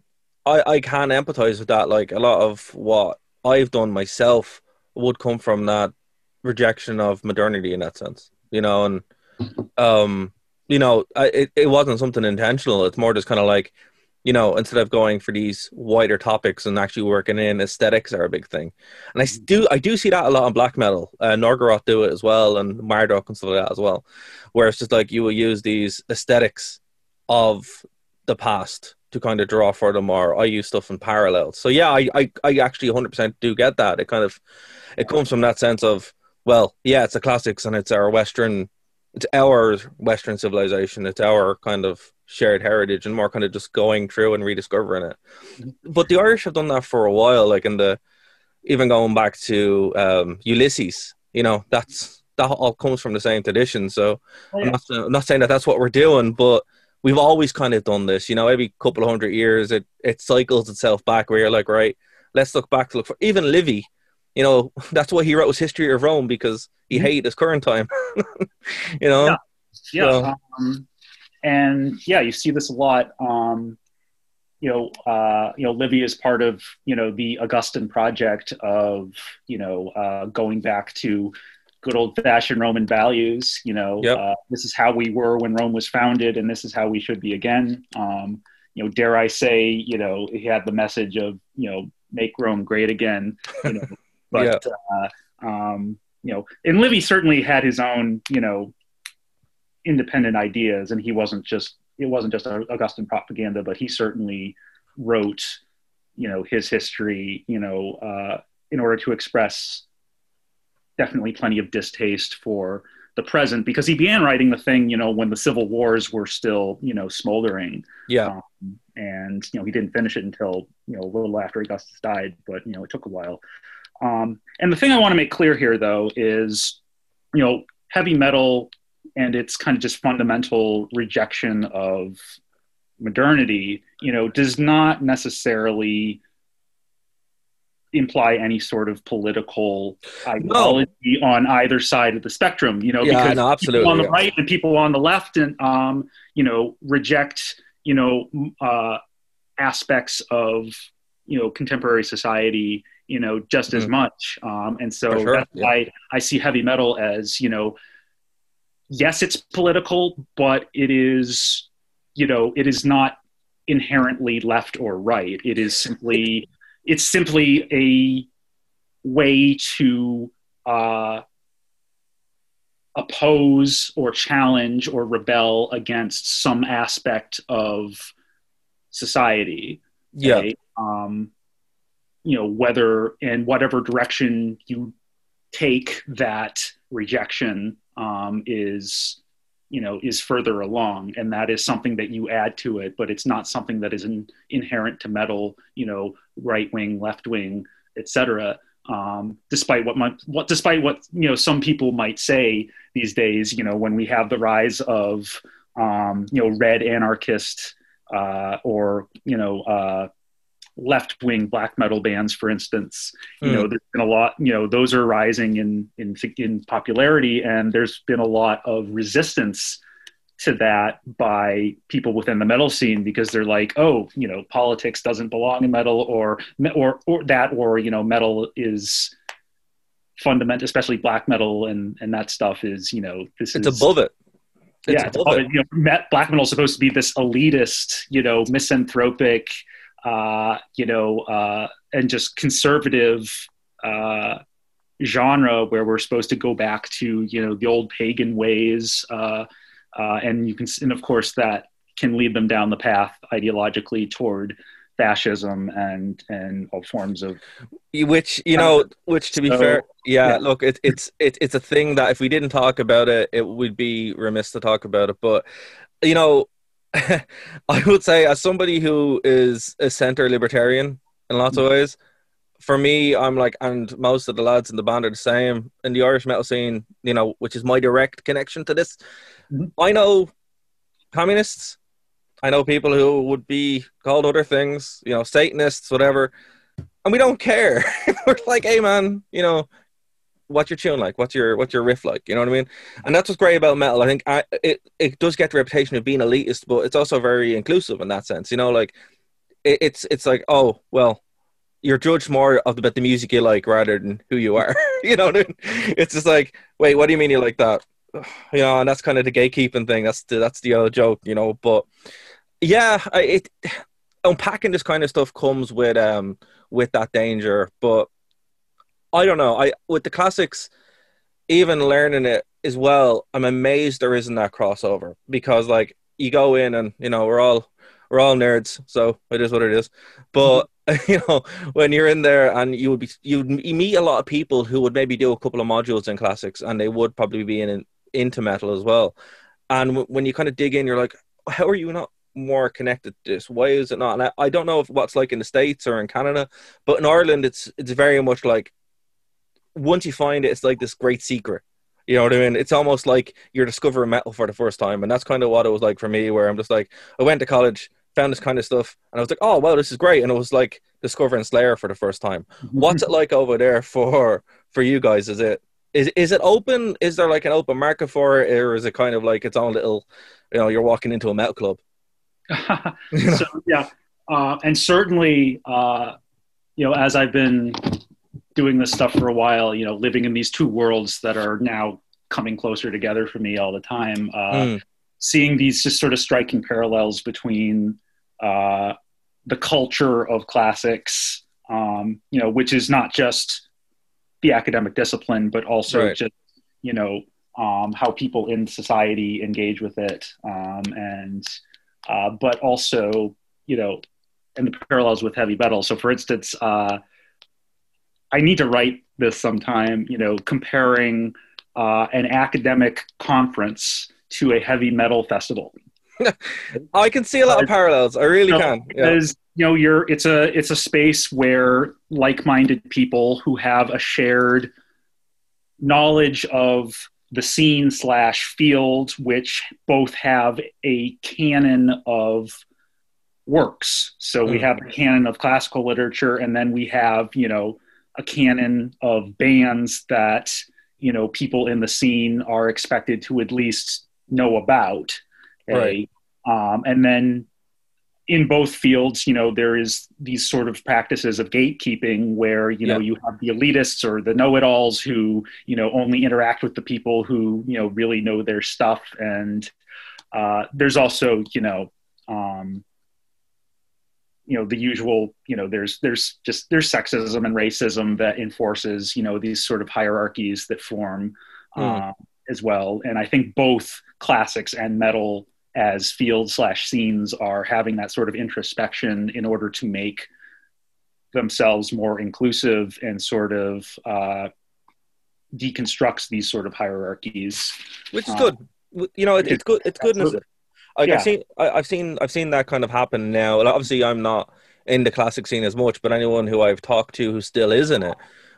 I I can empathize with that. Like a lot of what I've done myself would come from that rejection of modernity in that sense, you know, and um, you know, I, it it wasn't something intentional. It's more just kind of like, you know, instead of going for these wider topics and actually working in aesthetics are a big thing, and I do I do see that a lot on black metal. Uh, Norgoroth do it as well, and Marduk and stuff like that as well, where it's just like you will use these aesthetics of the past to kind of draw for them or I use stuff in parallel. So yeah, I, I, I actually 100% do get that. It kind of, it comes from that sense of, well, yeah, it's the classics and it's our Western, it's our Western civilization. It's our kind of shared heritage and more kind of just going through and rediscovering it. But the Irish have done that for a while, like in the, even going back to um, Ulysses, you know, that's, that all comes from the same tradition. So Oh, I'm not, I'm not saying that that's what we're doing, but we've always kind of done this. You know, every couple of hundred years, it it cycles itself back. Where you're like, right, let's look back to look for even Livy. You know, that's why he wrote his history of Rome because he Mhm. hated his current time. you know, Yeah. yeah So- um, and yeah you see this a lot um, you know uh, you know livy is part of you know the augustan project of you know uh, going back to good old fashioned roman values you know Yep. uh, this is how we were when rome was founded and this is how we should be again um, you know dare i say you know he had the message of you know make rome great again you know but uh, um, you know and livy certainly had his own you know independent ideas and he wasn't just it wasn't just augustan propaganda but he certainly wrote you know his history you know uh, in order to express definitely plenty of distaste for the present because he began writing the thing you know when the civil wars were still you know smoldering. Yeah, um, and you know he didn't finish it until you know a little after Augustus died, but you know it took a while. Um, and the thing I want to make clear here, though, is you know heavy metal and its kind of just fundamental rejection of modernity, you know, does not necessarily imply any sort of political ideology on either side of the spectrum, you know, yeah, because no, people on the yeah. right and people on the left and um, you know reject you know uh, aspects of you know contemporary society you know just as Mhm. much um, and so sure, that's yeah. why I see heavy metal as you know yes it's political but it is you know it is not inherently left or right it is simply it's simply a way to uh, oppose or challenge or rebel against some aspect of society. Yeah, okay? Um, you know, whether in whatever direction you take that rejection um, is, you know, is further along, and that is something that you add to it, but it's not something that is in, inherent to metal. You know, right wing, left wing, etc. Um, despite what my, what despite what you know some people might say these days, you know, when we have the rise of um, you know red anarchist uh, or you know uh, left wing black metal bands, for instance, you Mm. know, there's been a lot. You know, those are rising in in in popularity, and there's been a lot of resistance to that by people within the metal scene because they're like, oh, you know, politics doesn't belong in metal, or or or that, or you know, metal is fundamental, especially black metal and and that stuff is, you know, this it's is above it. It's yeah, it's above above it. it. You know, black metal is supposed to be this elitist, you know, misanthropic, uh, you know, uh, and just conservative uh, genre where we're supposed to go back to, you know, the old pagan ways, uh, uh, and you can, and of course, that can lead them down the path ideologically toward, fascism and and all forms of which you know which to be So, fair yeah, yeah. look it, it's it, it's a thing that if we didn't talk about it it would be remiss to talk about it but you know i would say as somebody who is a center libertarian in lots of ways for me i'm like and most of the lads in the band are the same in the irish metal scene you know which is my direct connection to this Mhm. i know communists i know people who would be called other things you know satanists whatever and we don't care. We're like, hey man, you know, what's your tune like? What's your what's your riff like? You know what I mean? And that's what's great about metal. I think I, it it does get the reputation of being elitist, but it's also very inclusive in that sense. You know, like it, it's it's like, oh well, you're judged more of about the music you like rather than who you are. you know, I mean? it's just like, wait, what do you mean you like that? You know, and that's kind of the gatekeeping thing. That's the that's the old joke, you know. But yeah, it unpacking this kind of stuff comes with um with that danger. But I don't know. I with the classics, even learning it as well, I'm amazed there isn't that crossover because like you go in and you know we're all we're all nerds, so it is what it is. But mm-hmm. you know when you're in there and you would be you meet a lot of people who would maybe do a couple of modules in classics and they would probably be in into metal as well. And w- when you kind of dig in, you're like, how are you not more connected to this? Why is it not? And I, I don't know if what's like in the states or in Canada, but in Ireland, it's it's very much like once you find it, it's like this great secret. You know what I mean? It's almost like you're discovering metal for the first time, and that's kind of what it was like for me. Where I'm just like, I went to college, found this kind of stuff, and I was like, oh wow, this is great, and it was like discovering Slayer for the first time. What's it like over there for for you guys? Is it is is it open? Is there like an open market for it, or is it kind of like its own little? You know, you're walking into a metal club. so yeah, uh, and certainly, uh, you know, as I've been doing this stuff for a while, you know, living in these two worlds that are now coming closer together for me all the time, uh, Mm. seeing these just sort of striking parallels between uh, the culture of classics, um, you know, which is not just the academic discipline, but also Right. just you know um, how people in society engage with it, um, and uh, but also you know, and the parallels with heavy metal. So, for instance, uh, I need to write this sometime. You know, comparing uh, an academic conference to a heavy metal festival. I can see a lot of parallels. I really No, can. Yeah. because you know you're it's a it's a space where like-minded people who have a shared knowledge of the scene slash field which both have a canon of works so we Mm. have a canon of classical literature and then we have you know a canon of bands that you know people in the scene are expected to at least know about Right. um, and then in both fields, you know, there is these sort of practices of gatekeeping where, you know, Yeah. you have the elitists or the know-it-alls who, you know, only interact with the people who, you know, really know their stuff. And uh, there's also, you know, um, you know, the usual, you know, there's there's just there's sexism and racism that enforces, you know, these sort of hierarchies that form Mm. uh, as well. And I think both classics and metal as field slash scenes are having that sort of introspection in order to make themselves more inclusive and sort of uh, deconstructs these sort of hierarchies. which is Uh, good. You know, it, it's good. It's goodness. Like Yeah. I've seen, I, I've seen, I've seen that kind of happen now. And obviously, I'm not in the classic scene as much, but anyone who I've talked to who still is in it,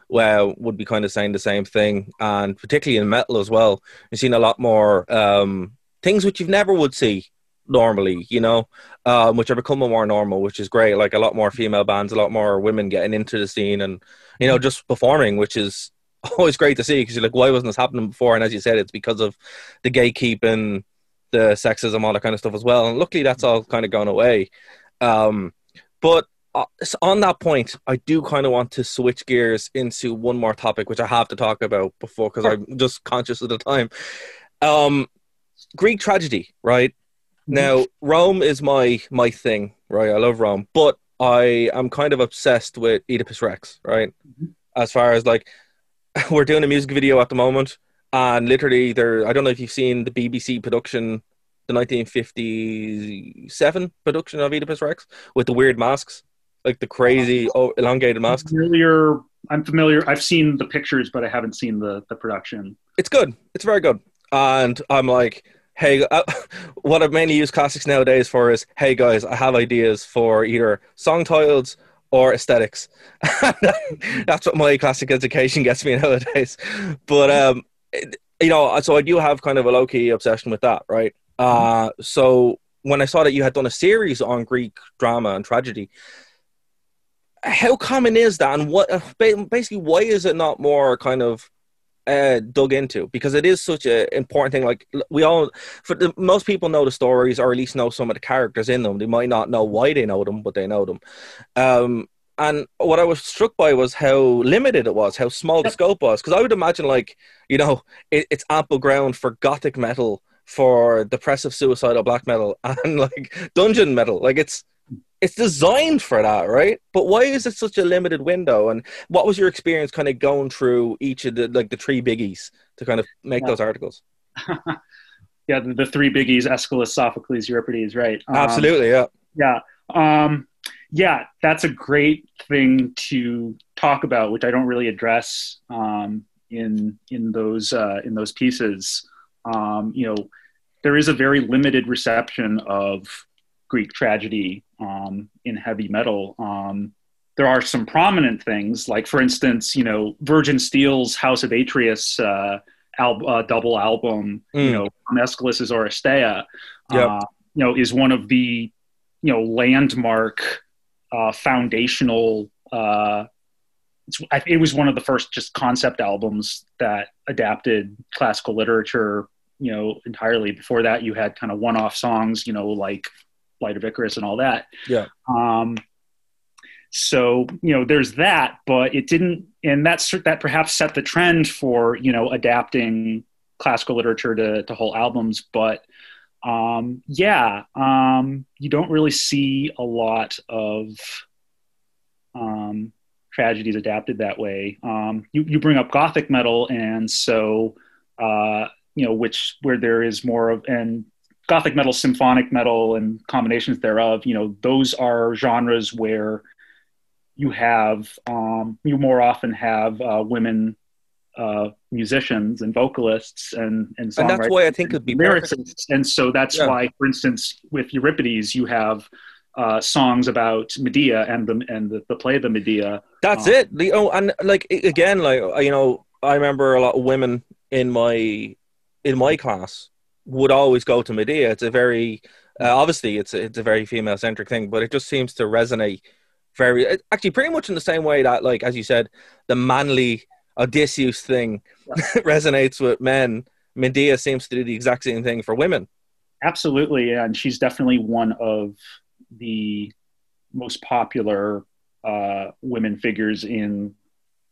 well, would be kind of saying the same thing. And particularly in metal as well, you've seen a lot more um, things which you've never would see normally. You know, um, which are becoming more normal, which is great. Like a lot more female bands, a lot more women getting into the scene, and you know, just performing, which is always great to see because you're like, why wasn't this happening before? And as you said, it's because of the gatekeeping, the sexism, all that kind of stuff as well. And luckily, that's all kind of gone away. Um, but uh, on that point, I do kind of want to switch gears into one more topic, which I have to talk about before because I'm just conscious of the time. Um, Greek tragedy, right? Now, Rome is my my thing, right? I love Rome, but I am kind of obsessed with Oedipus Rex, right? Mhm. As far as like, we're doing a music video at the moment, and literally, there. I don't know if you've seen the BBC production, the 1957 production of Oedipus Rex with the weird masks. like the crazy oh, elongated masks. Familiar. I'm familiar. I've seen the pictures, but I haven't seen the the production. It's good. It's very good. And I'm like, hey, uh, what I've mainly use classics nowadays for is, hey guys, I have ideas for either song titles or aesthetics. That's what my classic education gets me nowadays. But um, you know, so I do have kind of a low key obsession with that, right? Uh, so when I saw that you had done a series on Greek drama and tragedy, how common is that, and what basically why is it not more kind of uh, dug into because it is such an important thing. Like we all, for the, most people know the stories or at least know some of the characters in them. They might not know why they know them, but they know them. Um, and what I was struck by was how limited it was, how small the scope was. Because I would imagine, like you know, it, it's ample ground for gothic metal, for depressive, suicidal black metal, and like dungeon metal. Like it's it's designed for that, right? But why is it such a limited window? And what was your experience kind of going through each of the like the three biggies to kind of make yeah. those articles? yeah, the, the, three biggies: Aeschylus, Sophocles, Euripides. Right? Um, Absolutely. Yeah. Yeah. Um, yeah, that's a great thing to talk about, which I don't really address um, in in those uh, in those pieces. Um, you know, there is a very limited reception of Greek tragedy um, in heavy metal. Um, there are some prominent things, like for instance, you know, Virgin Steele's House of Atreus uh, al- uh, double album, mm. you know, from Aeschylus's Oresteia, yep. uh, you know, is one of the you know landmark uh, foundational. Uh, it was one of the first just concept albums that adapted classical literature you know entirely before that you had kind of one-off songs you know like Flight of Icarus and all that. Yeah. Um, so you know, there's that, but it didn't, and that's that perhaps set the trend for you know adapting classical literature to to whole albums. But um, yeah, um, you don't really see a lot of um, tragedies adapted that way. Um, you you bring up gothic metal, and so uh, you know which where there is more of and gothic metal, symphonic metal, and combinations thereof, you know, those are genres where you have um, you more often have uh, women uh, musicians and vocalists and and, and that's why I think it'd be lyricists. And so that's yeah. why, for instance, with Euripides, you have uh, songs about Medea and the and the, the play the Medea. That's um, it. The oh, and like again, like you know, I remember a lot of women in my in my class would always go to Medea. It's a very uh, obviously it's a, it's a very female centric thing, but it just seems to resonate very uh, actually pretty much in the same way that like as you said the manly Odysseus thing yeah. resonates with men. Medea seems to do the exact same thing for women. Absolutely, and she's definitely one of the most popular uh, women figures in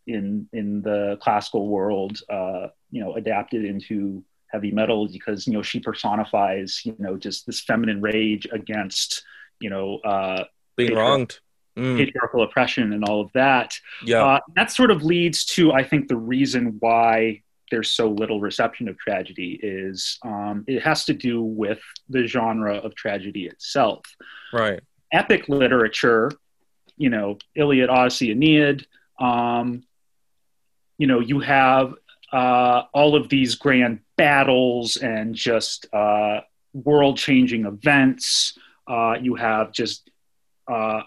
in in the classical world. Uh, you know, adapted into heavy metal because you know she personifies you know just this feminine rage against you know uh, being wronged mm. patriarchal oppression and all of that yeah uh, that sort of leads to i think the reason why there's so little reception of tragedy is um, it has to do with the genre of tragedy itself right epic literature you know iliad odyssey aeneid um, you know you have uh, all of these grand battles and just uh, world changing events. Uh, you have just uh,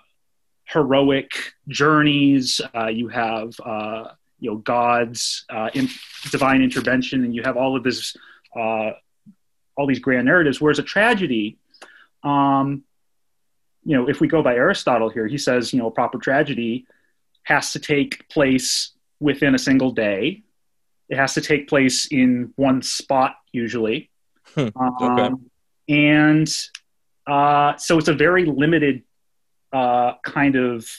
heroic journeys. Uh, you have uh, you know God's in, divine intervention, and you have all of this all these grand narratives. Whereas a tragedy, um, you know, if we go by Aristotle here, he says you know a proper tragedy has to take place within a single day it has to take place in one spot usually. Hmm, okay. Um, and uh, so it's a very limited uh, kind of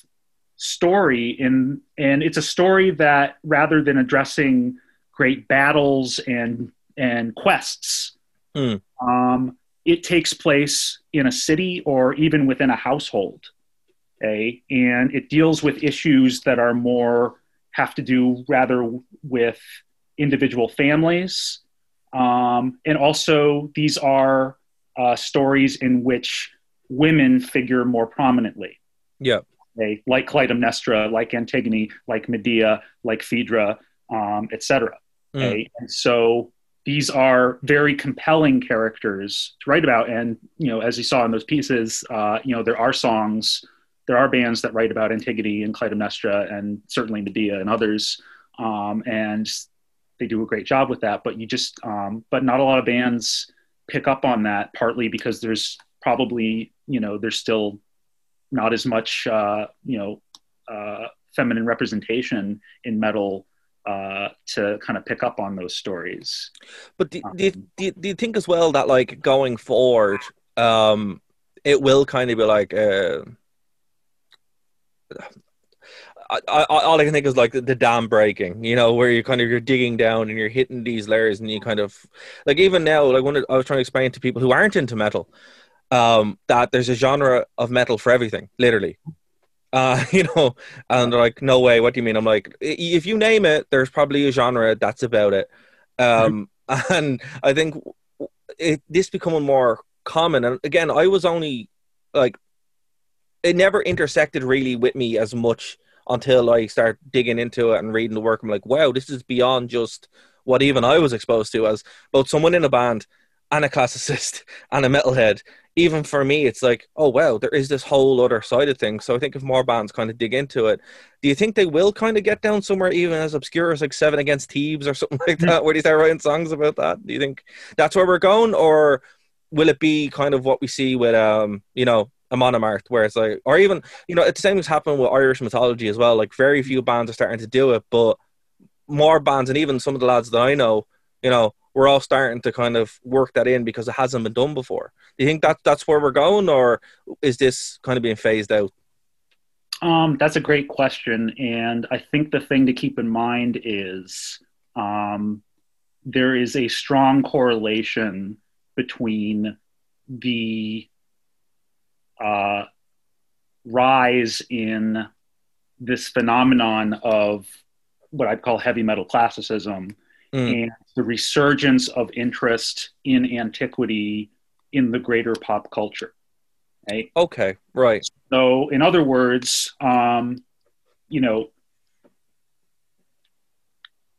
story in and it's a story that rather than addressing great battles and and quests hmm. um, it takes place in a city or even within a household okay? and it deals with issues that are more have to do rather with individual families. Um, and also, these are uh, stories in which women figure more prominently. Yeah. okay, like Clytemnestra, like Antigone, like Medea, like Phaedra, um, etc. Okay? Mm. And so these are very compelling characters to write about. And you know, as you saw in those pieces, uh, you know, there are songs, there are bands that write about Antigone and Clytemnestra, and certainly Medea and others. Um, and they do a great job with that. But you just, um, but not a lot of bands pick up on that. Partly because there's probably, you know, there's still not as much, uh, you know, uh, feminine representation in metal uh, to kind of pick up on those stories. But do, um, do, you, do, you, think as well that like going forward, um, it will kind of be like, uh, I, I, all I can think is like the, the, dam breaking, you know, where you kind of you're digging down and you're hitting these layers, and you kind of like even now, like when I was trying to explain to people who aren't into metal, um, that there's a genre of metal for everything, literally uh, you know, and they're like, "No way! What do you mean?" I'm like, "If you name it, there's probably a genre that's about it." Um, and I think it, this becoming more common. And again, I was only like, it never intersected really with me as much until I start digging into it and reading the work. I'm like, wow, this is beyond just what even I was exposed to as both someone in a band and a classicist and a metalhead even for me, it's like, oh wow, there is this whole other side of things. So I think if more bands kind of dig into it, do you think they will kind of get down somewhere even as obscure as like Seven Against Thebes or something like that, where they start writing songs about that? Do you think that's where we're going, or will it be kind of what we see with um, you know, Amon Amarth, where it's like, or even you know, it's the same as happening with Irish mythology as well. Like very few bands are starting to do it, but more bands, and even some of the lads that I know, you know, we're all starting to kind of work that in because it hasn't been done before. Do you think that that's where we're going, or is this kind of being phased out? Um, that's a great question, and I think the thing to keep in mind is um, there is a strong correlation between the uh, rise in this phenomenon of what I'd call heavy metal classicism mm. and the resurgence of interest in antiquity in the greater pop culture. Right? Okay, right. So, in other words, um, you know,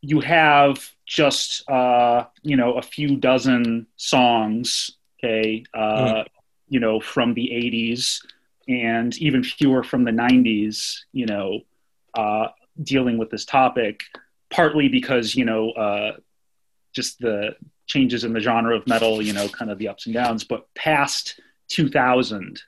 you have just uh, you know a few dozen songs, okay, uh, mm. you know, from the '80s, and even fewer from the '90s, you know, uh, dealing with this topic partly because you know uh, just the changes in the genre of metal, you know, kind of the ups and downs. But past 2000,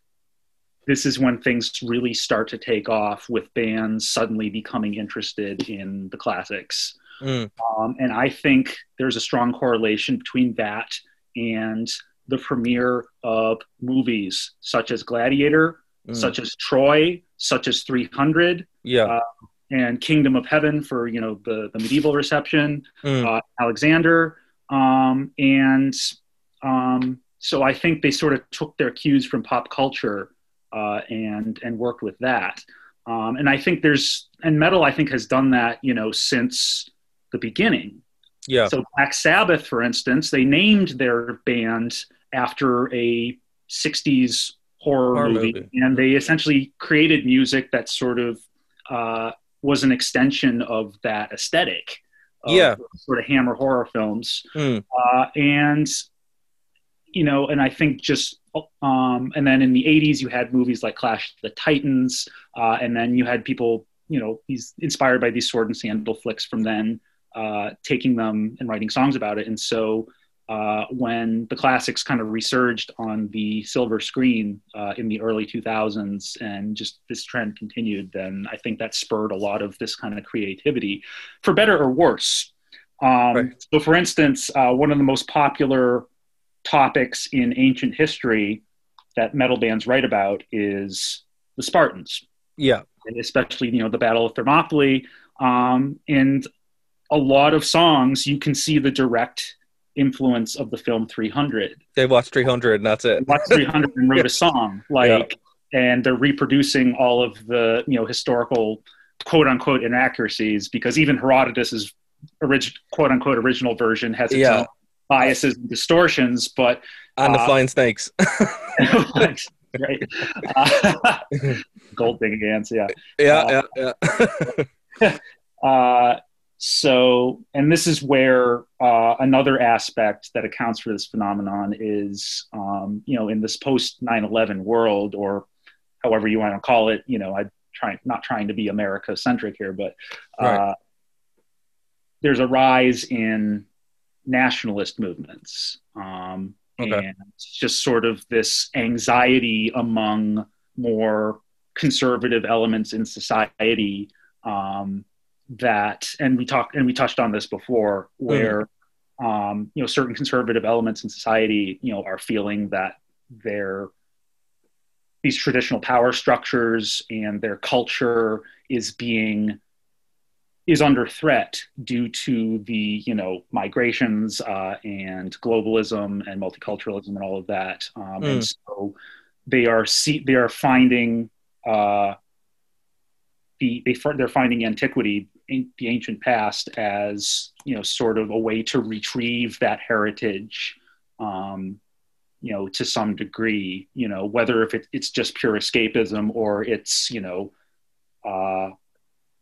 this is when things really start to take off with bands suddenly becoming interested in the classics. Mm. Um, and I think there's a strong correlation between that and the premiere of movies such as Gladiator, mm. such as Troy, such as 300. Yeah. Uh, and Kingdom of Heaven for you know the the medieval reception, mm. uh, Alexander, um, and um, so I think they sort of took their cues from pop culture uh, and and worked with that. Um, and I think there's and metal I think has done that you know since the beginning. Yeah. So Black Sabbath, for instance, they named their band after a '60s horror, horror movie, movie, and they essentially created music that sort of uh, was an extension of that aesthetic. Of yeah, sort of hammer horror films, mm. uh, and you know, and I think just um, and then in the '80s you had movies like Clash of the Titans, uh, and then you had people, you know, these inspired by these sword and sandal flicks from then, uh, taking them and writing songs about it, and so uh, when the classics kind of resurged on the silver screen uh, in the early 2000s and just this trend continued, then I think that spurred a lot of this kind of creativity, for better or worse. Um, right. So, for instance, uh, one of the most popular topics in ancient history that metal bands write about is the Spartans. Yeah. And especially, you know, the Battle of Thermopylae. Um, and a lot of songs, you can see the direct influence of the film 300. They watched 300 and that's it. Watched 300 and wrote a song like, yeah. and they're reproducing all of the you know historical quote unquote inaccuracies because even Herodotus's original quote unquote original version has its yeah. biases and distortions, but and the uh, flying snakes. right? Uh, gold digging ants, yeah. Yeah, yeah, yeah. uh, so, and this is where uh, another aspect that accounts for this phenomenon is, um, you know, in this post 9 11 world, or however you want to call it, you know, I try not trying to be America centric here, but uh, right. there's a rise in nationalist movements. Um, okay. And just sort of this anxiety among more conservative elements in society um, that, and we talked and we touched on this before, mm. where mm. um, you know certain conservative elements in society, you know, are feeling that their these traditional power structures and their culture is being is under threat due to the you know migrations uh, and globalism and multiculturalism and all of that um, mm. and so they are see, they are finding uh, the they they're finding antiquity the ancient past as you know sort of a way to retrieve that heritage um, you know to some degree you know whether if it, it's just pure escapism or it's you know uh,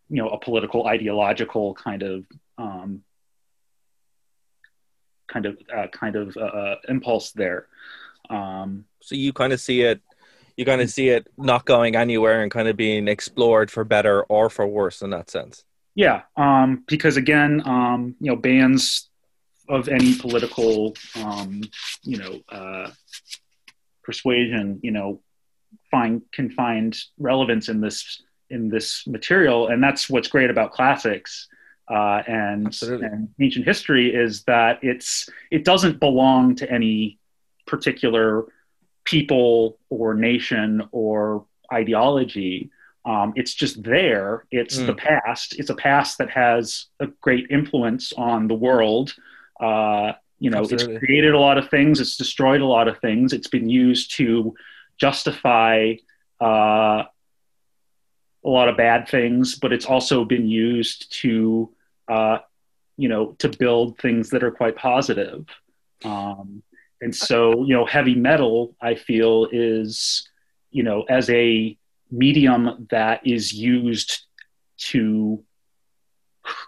you know a political ideological kind of um, kind of uh, kind of uh, uh, impulse there. Um, so you kind of see it, you kind of see it not going anywhere and kind of being explored for better or for worse in that sense. Yeah, um, because again, um, you know, bands of any political, um, you know, uh, persuasion, you know, find can find relevance in this in this material, and that's what's great about classics uh, and, and, ancient history is that it's it doesn't belong to any particular people or nation or ideology. Um, it's just there. It's mm. the past. It's a past that has a great influence on the world. Uh, you know, Absolutely. it's created a lot of things. It's destroyed a lot of things. It's been used to justify uh, a lot of bad things, but it's also been used to, uh, you know, to build things that are quite positive. Um, and so, you know, heavy metal, I feel, is, you know, as a medium that is used to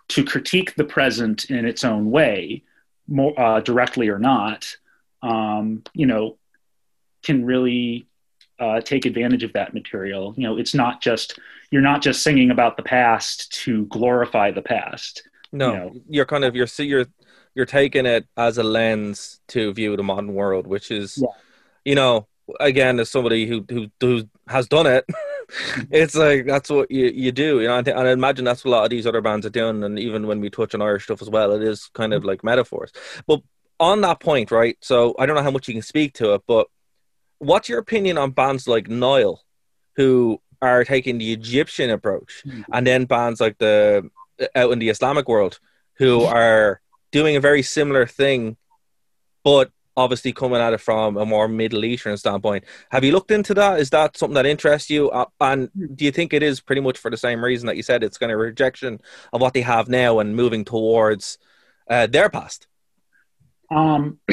to critique the present in its own way, more uh, directly or not, um, you know, can really uh, take advantage of that material. You know, it's not just you're not just singing about the past to glorify the past. No, you know? you're kind of you're you're you're taking it as a lens to view the modern world, which is, yeah. you know, again, as somebody who who, who has done it. it's like that's what you, you do, you know. And I imagine that's what a lot of these other bands are doing. And even when we touch on Irish stuff as well, it is kind of like metaphors. But on that point, right? So I don't know how much you can speak to it, but what's your opinion on bands like Nile, who are taking the Egyptian approach, mm-hmm. and then bands like the out in the Islamic world who are doing a very similar thing, but obviously coming at it from a more Middle Eastern standpoint. Have you looked into that? Is that something that interests you? Uh, and do you think it is pretty much for the same reason that you said it's kind of rejection of what they have now and moving towards uh, their past? Um,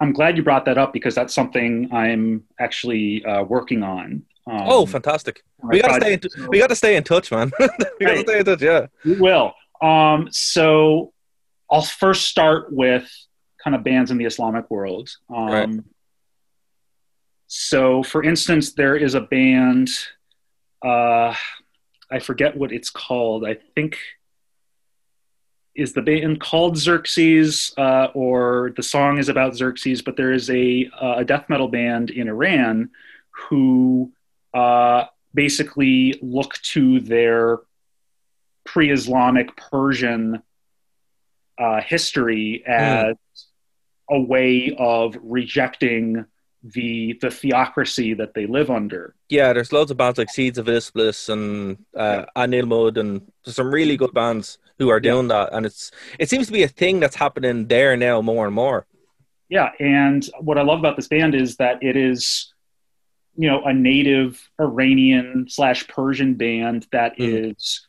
I'm glad you brought that up because that's something I'm actually uh, working on. Um, oh, fantastic! We got to stay. In t- we got to stay in touch, man. we got to stay in touch. Yeah, we will. Um, so I'll first start with kind of bands in the Islamic world. Um, right. So, for instance, there is a band. Uh, I forget what it's called. I think is the band called Xerxes, uh, or the song is about Xerxes, but there is a, uh, a death metal band in Iran who uh, basically look to their pre Islamic Persian uh, history hmm. as. A way of rejecting the the theocracy that they live under. Yeah, there's loads of bands like Seeds of Iblis and uh, yeah. Al-Namrood and some really good bands who are doing yeah. that, and it's it seems to be a thing that's happening there now more and more. Yeah, and what I love about this band is that it is, you know, a native Iranian slash Persian band that mm. is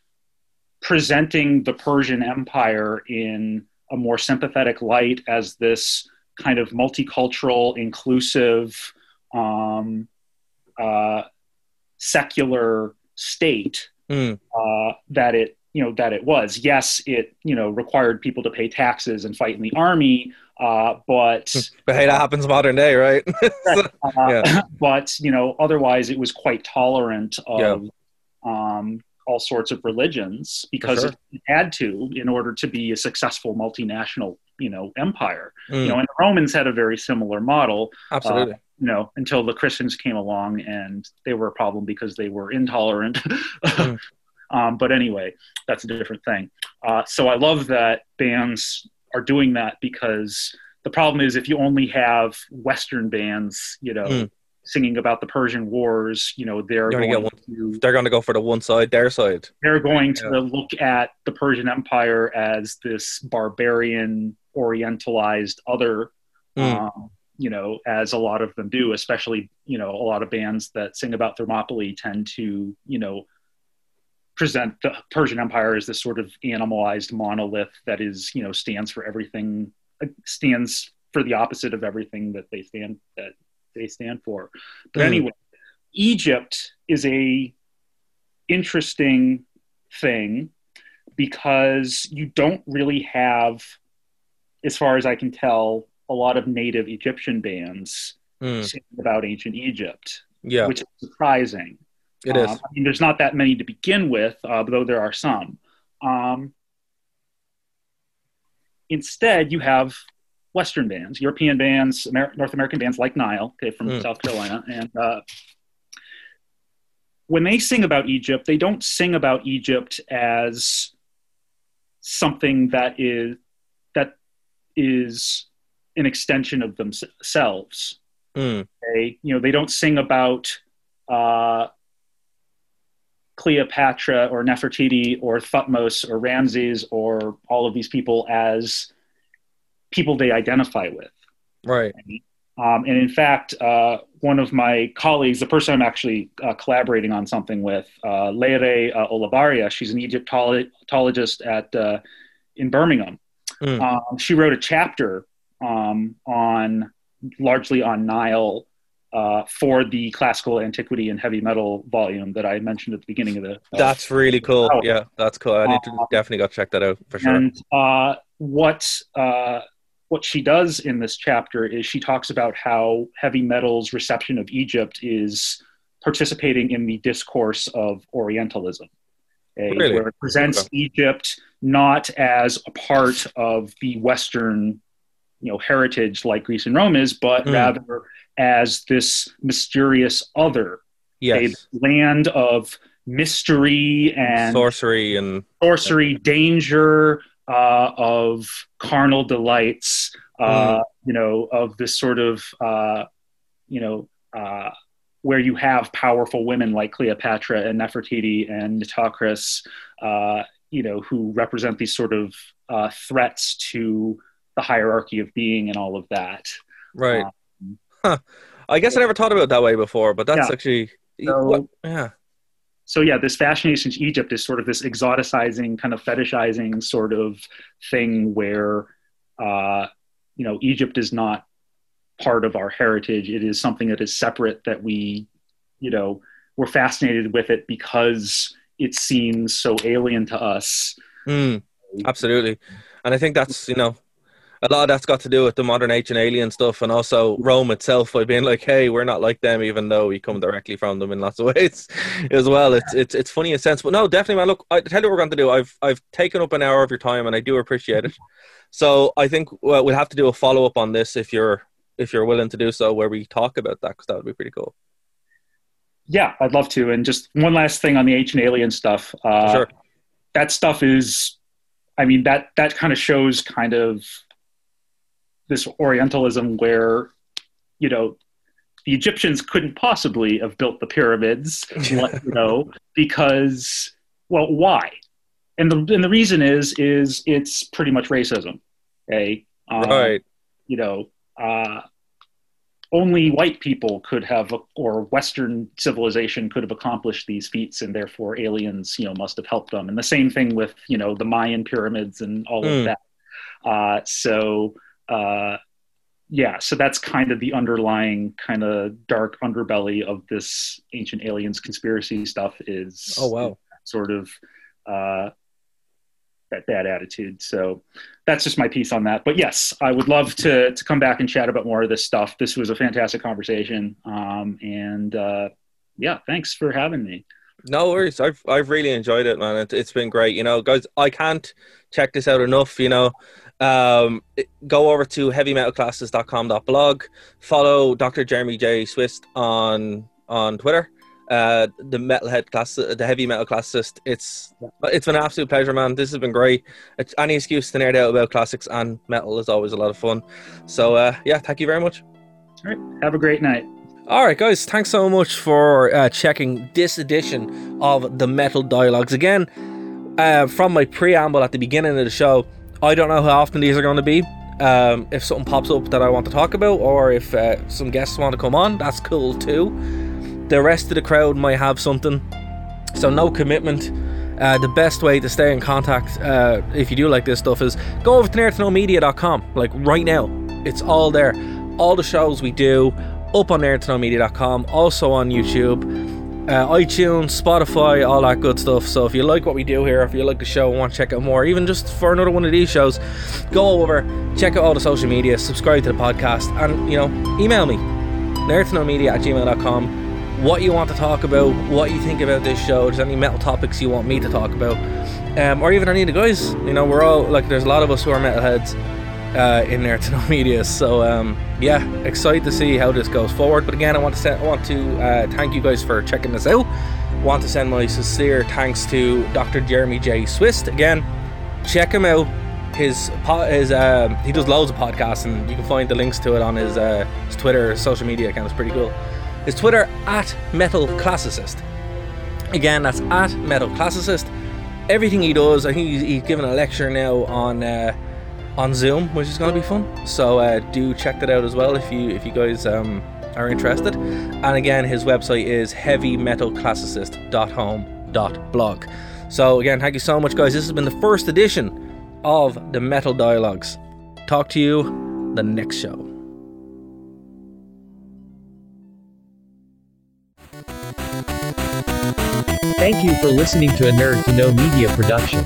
presenting the Persian Empire in a more sympathetic light as this kind of multicultural, inclusive, um, uh, secular state Mm. uh, that it you know that it was. Yes, it you know required people to pay taxes and fight in the army, uh, but But hey, that happens modern day, right? uh, Yeah. but you know otherwise it was quite tolerant of um, all sorts of religions because sure. it had to in order to be a successful multinational you know empire. Mm, You know, and the Romans had a very similar model. absolutely. you know, until the Christians came along and they were a problem because they were intolerant. Mm. um, but anyway, that's a different thing. Uh, so I love that bands are doing that because the problem is if you only have Western bands, you know, Mm. Singing about the Persian Wars, you know, they're You're gonna to They're going to go for the one side, their side. they're going to look at the Persian Empire as this barbarian, orientalized other Mm. um, you know, as a lot of them do, especially, you know, a lot of bands that sing about Thermopylae tend to, you know, present the Persian Empire as this sort of animalized monolith that is, you know, stands for everything, uh, stands for the opposite of everything that they stand that they stand for. But Mm. anyway, Egypt is a interesting thing because you don't really have, as far as I can tell, a lot of native Egyptian bands Mm, singing about ancient Egypt, yeah, which is surprising. it is. Um, I mean, there's not that many to begin with, uh, though there are some. Um, instead, you have Western bands, European bands, Amer- North American bands like Nile, okay, from Mm. South Carolina, and uh, when they sing about Egypt, they don't sing about Egypt as something that is that is an extension of themselves. Mm, they you know they don't sing about uh, Cleopatra or Nefertiti or Thutmose or Ramses or all of these people as people they identify with. right. Um, and in fact, uh, one of my colleagues, the person I'm actually uh, collaborating on something with, uh, Leire uh, Olabarria, she's an Egyptologist at uh, in Birmingham. Mm. Um, she wrote a chapter um, on largely on Nile uh, for the classical antiquity and heavy metal volume that I mentioned at the beginning of the. uh, That's really cool. Yeah, that's cool. I need to Uh, definitely go check that out for sure. And uh, what uh, what she does in this chapter is she talks about how heavy metal's reception of Egypt is participating in the discourse of Orientalism, eh, Really? where it presents Egypt not as a part of the Western, you know, heritage like Greece and Rome is, but Mm. rather as this mysterious other, yes, a land of mystery and sorcery and sorcery, danger, uh, of carnal delights, uh, you know, of this sort of, uh, you know, uh, where you have powerful women like Cleopatra and Nefertiti and Nitocris, uh, you know, who represent these sort of uh, threats to the hierarchy of being and all of that. right. Um, Huh. I guess I never thought about it that way before, but that's Yeah. actually So- yeah. So yeah, this fascination to Egypt is sort of this exoticizing, kind of fetishizing sort of thing where, uh, you know, Egypt is not part of our heritage. It is something that is separate that we, you know, we're fascinated with it because it seems so alien to us. Mm, absolutely. And I think that's, you know, a lot of that's got to do with the modern ancient alien stuff and also Rome itself by being like, hey, we're not like them, even though we come directly from them in lots of ways as well. It's it's it's funny in a sense. But no, definitely man, look, I tell you what we're going to do. I've I've taken up an hour of your time and I do appreciate it. So I think well, we'll have to do a follow up on this if you're if you're willing to do so where we talk about that because that would be pretty cool. Yeah, I'd love to. And just one last thing on the ancient alien stuff. Uh, sure. That stuff is, I mean, that that kind of shows kind of this Orientalism where, you know, the Egyptians couldn't possibly have built the pyramids, you know, because well, why? And the and the reason is is it's pretty much racism. Okay, Um, Right. You know, uh, only white people could have, or Western civilization could have accomplished these feats, and therefore aliens, you know, must have helped them. And the same thing with you know the Mayan pyramids and all Hmm. of that. Uh, so, uh, yeah, so that's kind of the underlying kind of dark underbelly of this ancient aliens conspiracy stuff is Oh, wow. sort of uh, that bad attitude. So that's just my piece on that. But yes, I would love to to come back and chat about more of this stuff. This was a fantastic conversation, um, and uh, yeah, thanks for having me. No worries. I've I've really enjoyed it, man. It, it's been great. You know, guys, I can't check this out enough. You know, um, go over to heavymetalclassicist.home.blog. Follow Dr. Jeremy J. Swist on on Twitter. Uh, the metalhead class, the heavy metal classicist. It's it's been an absolute pleasure, man. This has been great. It's, any excuse to nerd out about classics and metal is always a lot of fun. So uh, yeah, thank you very much. All right, have a great night. All right, guys, thanks so much for uh, checking this edition of the Metal Dialogues. Again, uh, from my preamble at the beginning of the show, I don't know how often these are going to be. Um, if something pops up that I want to talk about, or if uh, some guests want to come on, that's cool too. The rest of the crowd might have something, so no commitment. Uh, the best way to stay in contact, uh, if you do like this stuff, is go over to nerdtoknowmedia.com. Like right now, it's all there. All the shows we do up on nerdtoknowmedia.com, also on YouTube, uh, iTunes, Spotify, all that good stuff. So if you like what we do here, if you like the show and want to check out more, even just for another one of these shows, go over, check out all the social media, subscribe to the podcast, and you know, email me nerdtoknowmedia at gmail.com what you want to talk about, what you think about this show, there's any metal topics you want me to talk about, um, or even any of the guys. You know, we're all like, there's a lot of us who are metalheads uh, in there to know media. So um, yeah, excited to see how this goes forward. But again, I want to I want to uh, thank you guys for checking this out. Want to send my sincere thanks to Dr. Jeremy J. Swist Again, check him out. His um, he does loads of podcasts, and you can find the links to it on his uh, his Twitter, social media account. It's pretty cool. His Twitter at Metal Classicist. Again, that's at Metal Classicist. Everything he does, I think he's, he's giving a lecture now on uh, on Zoom, which is going to be fun. So uh, do check that out as well if you if you guys um, are interested. And again, his website is heavymetalclassicist.home.blog. So again, thank you so much, guys. This has been the first edition of the Metal Dialogues. Talk to you the next show. Thank you for listening to a Nerd to Know Media production.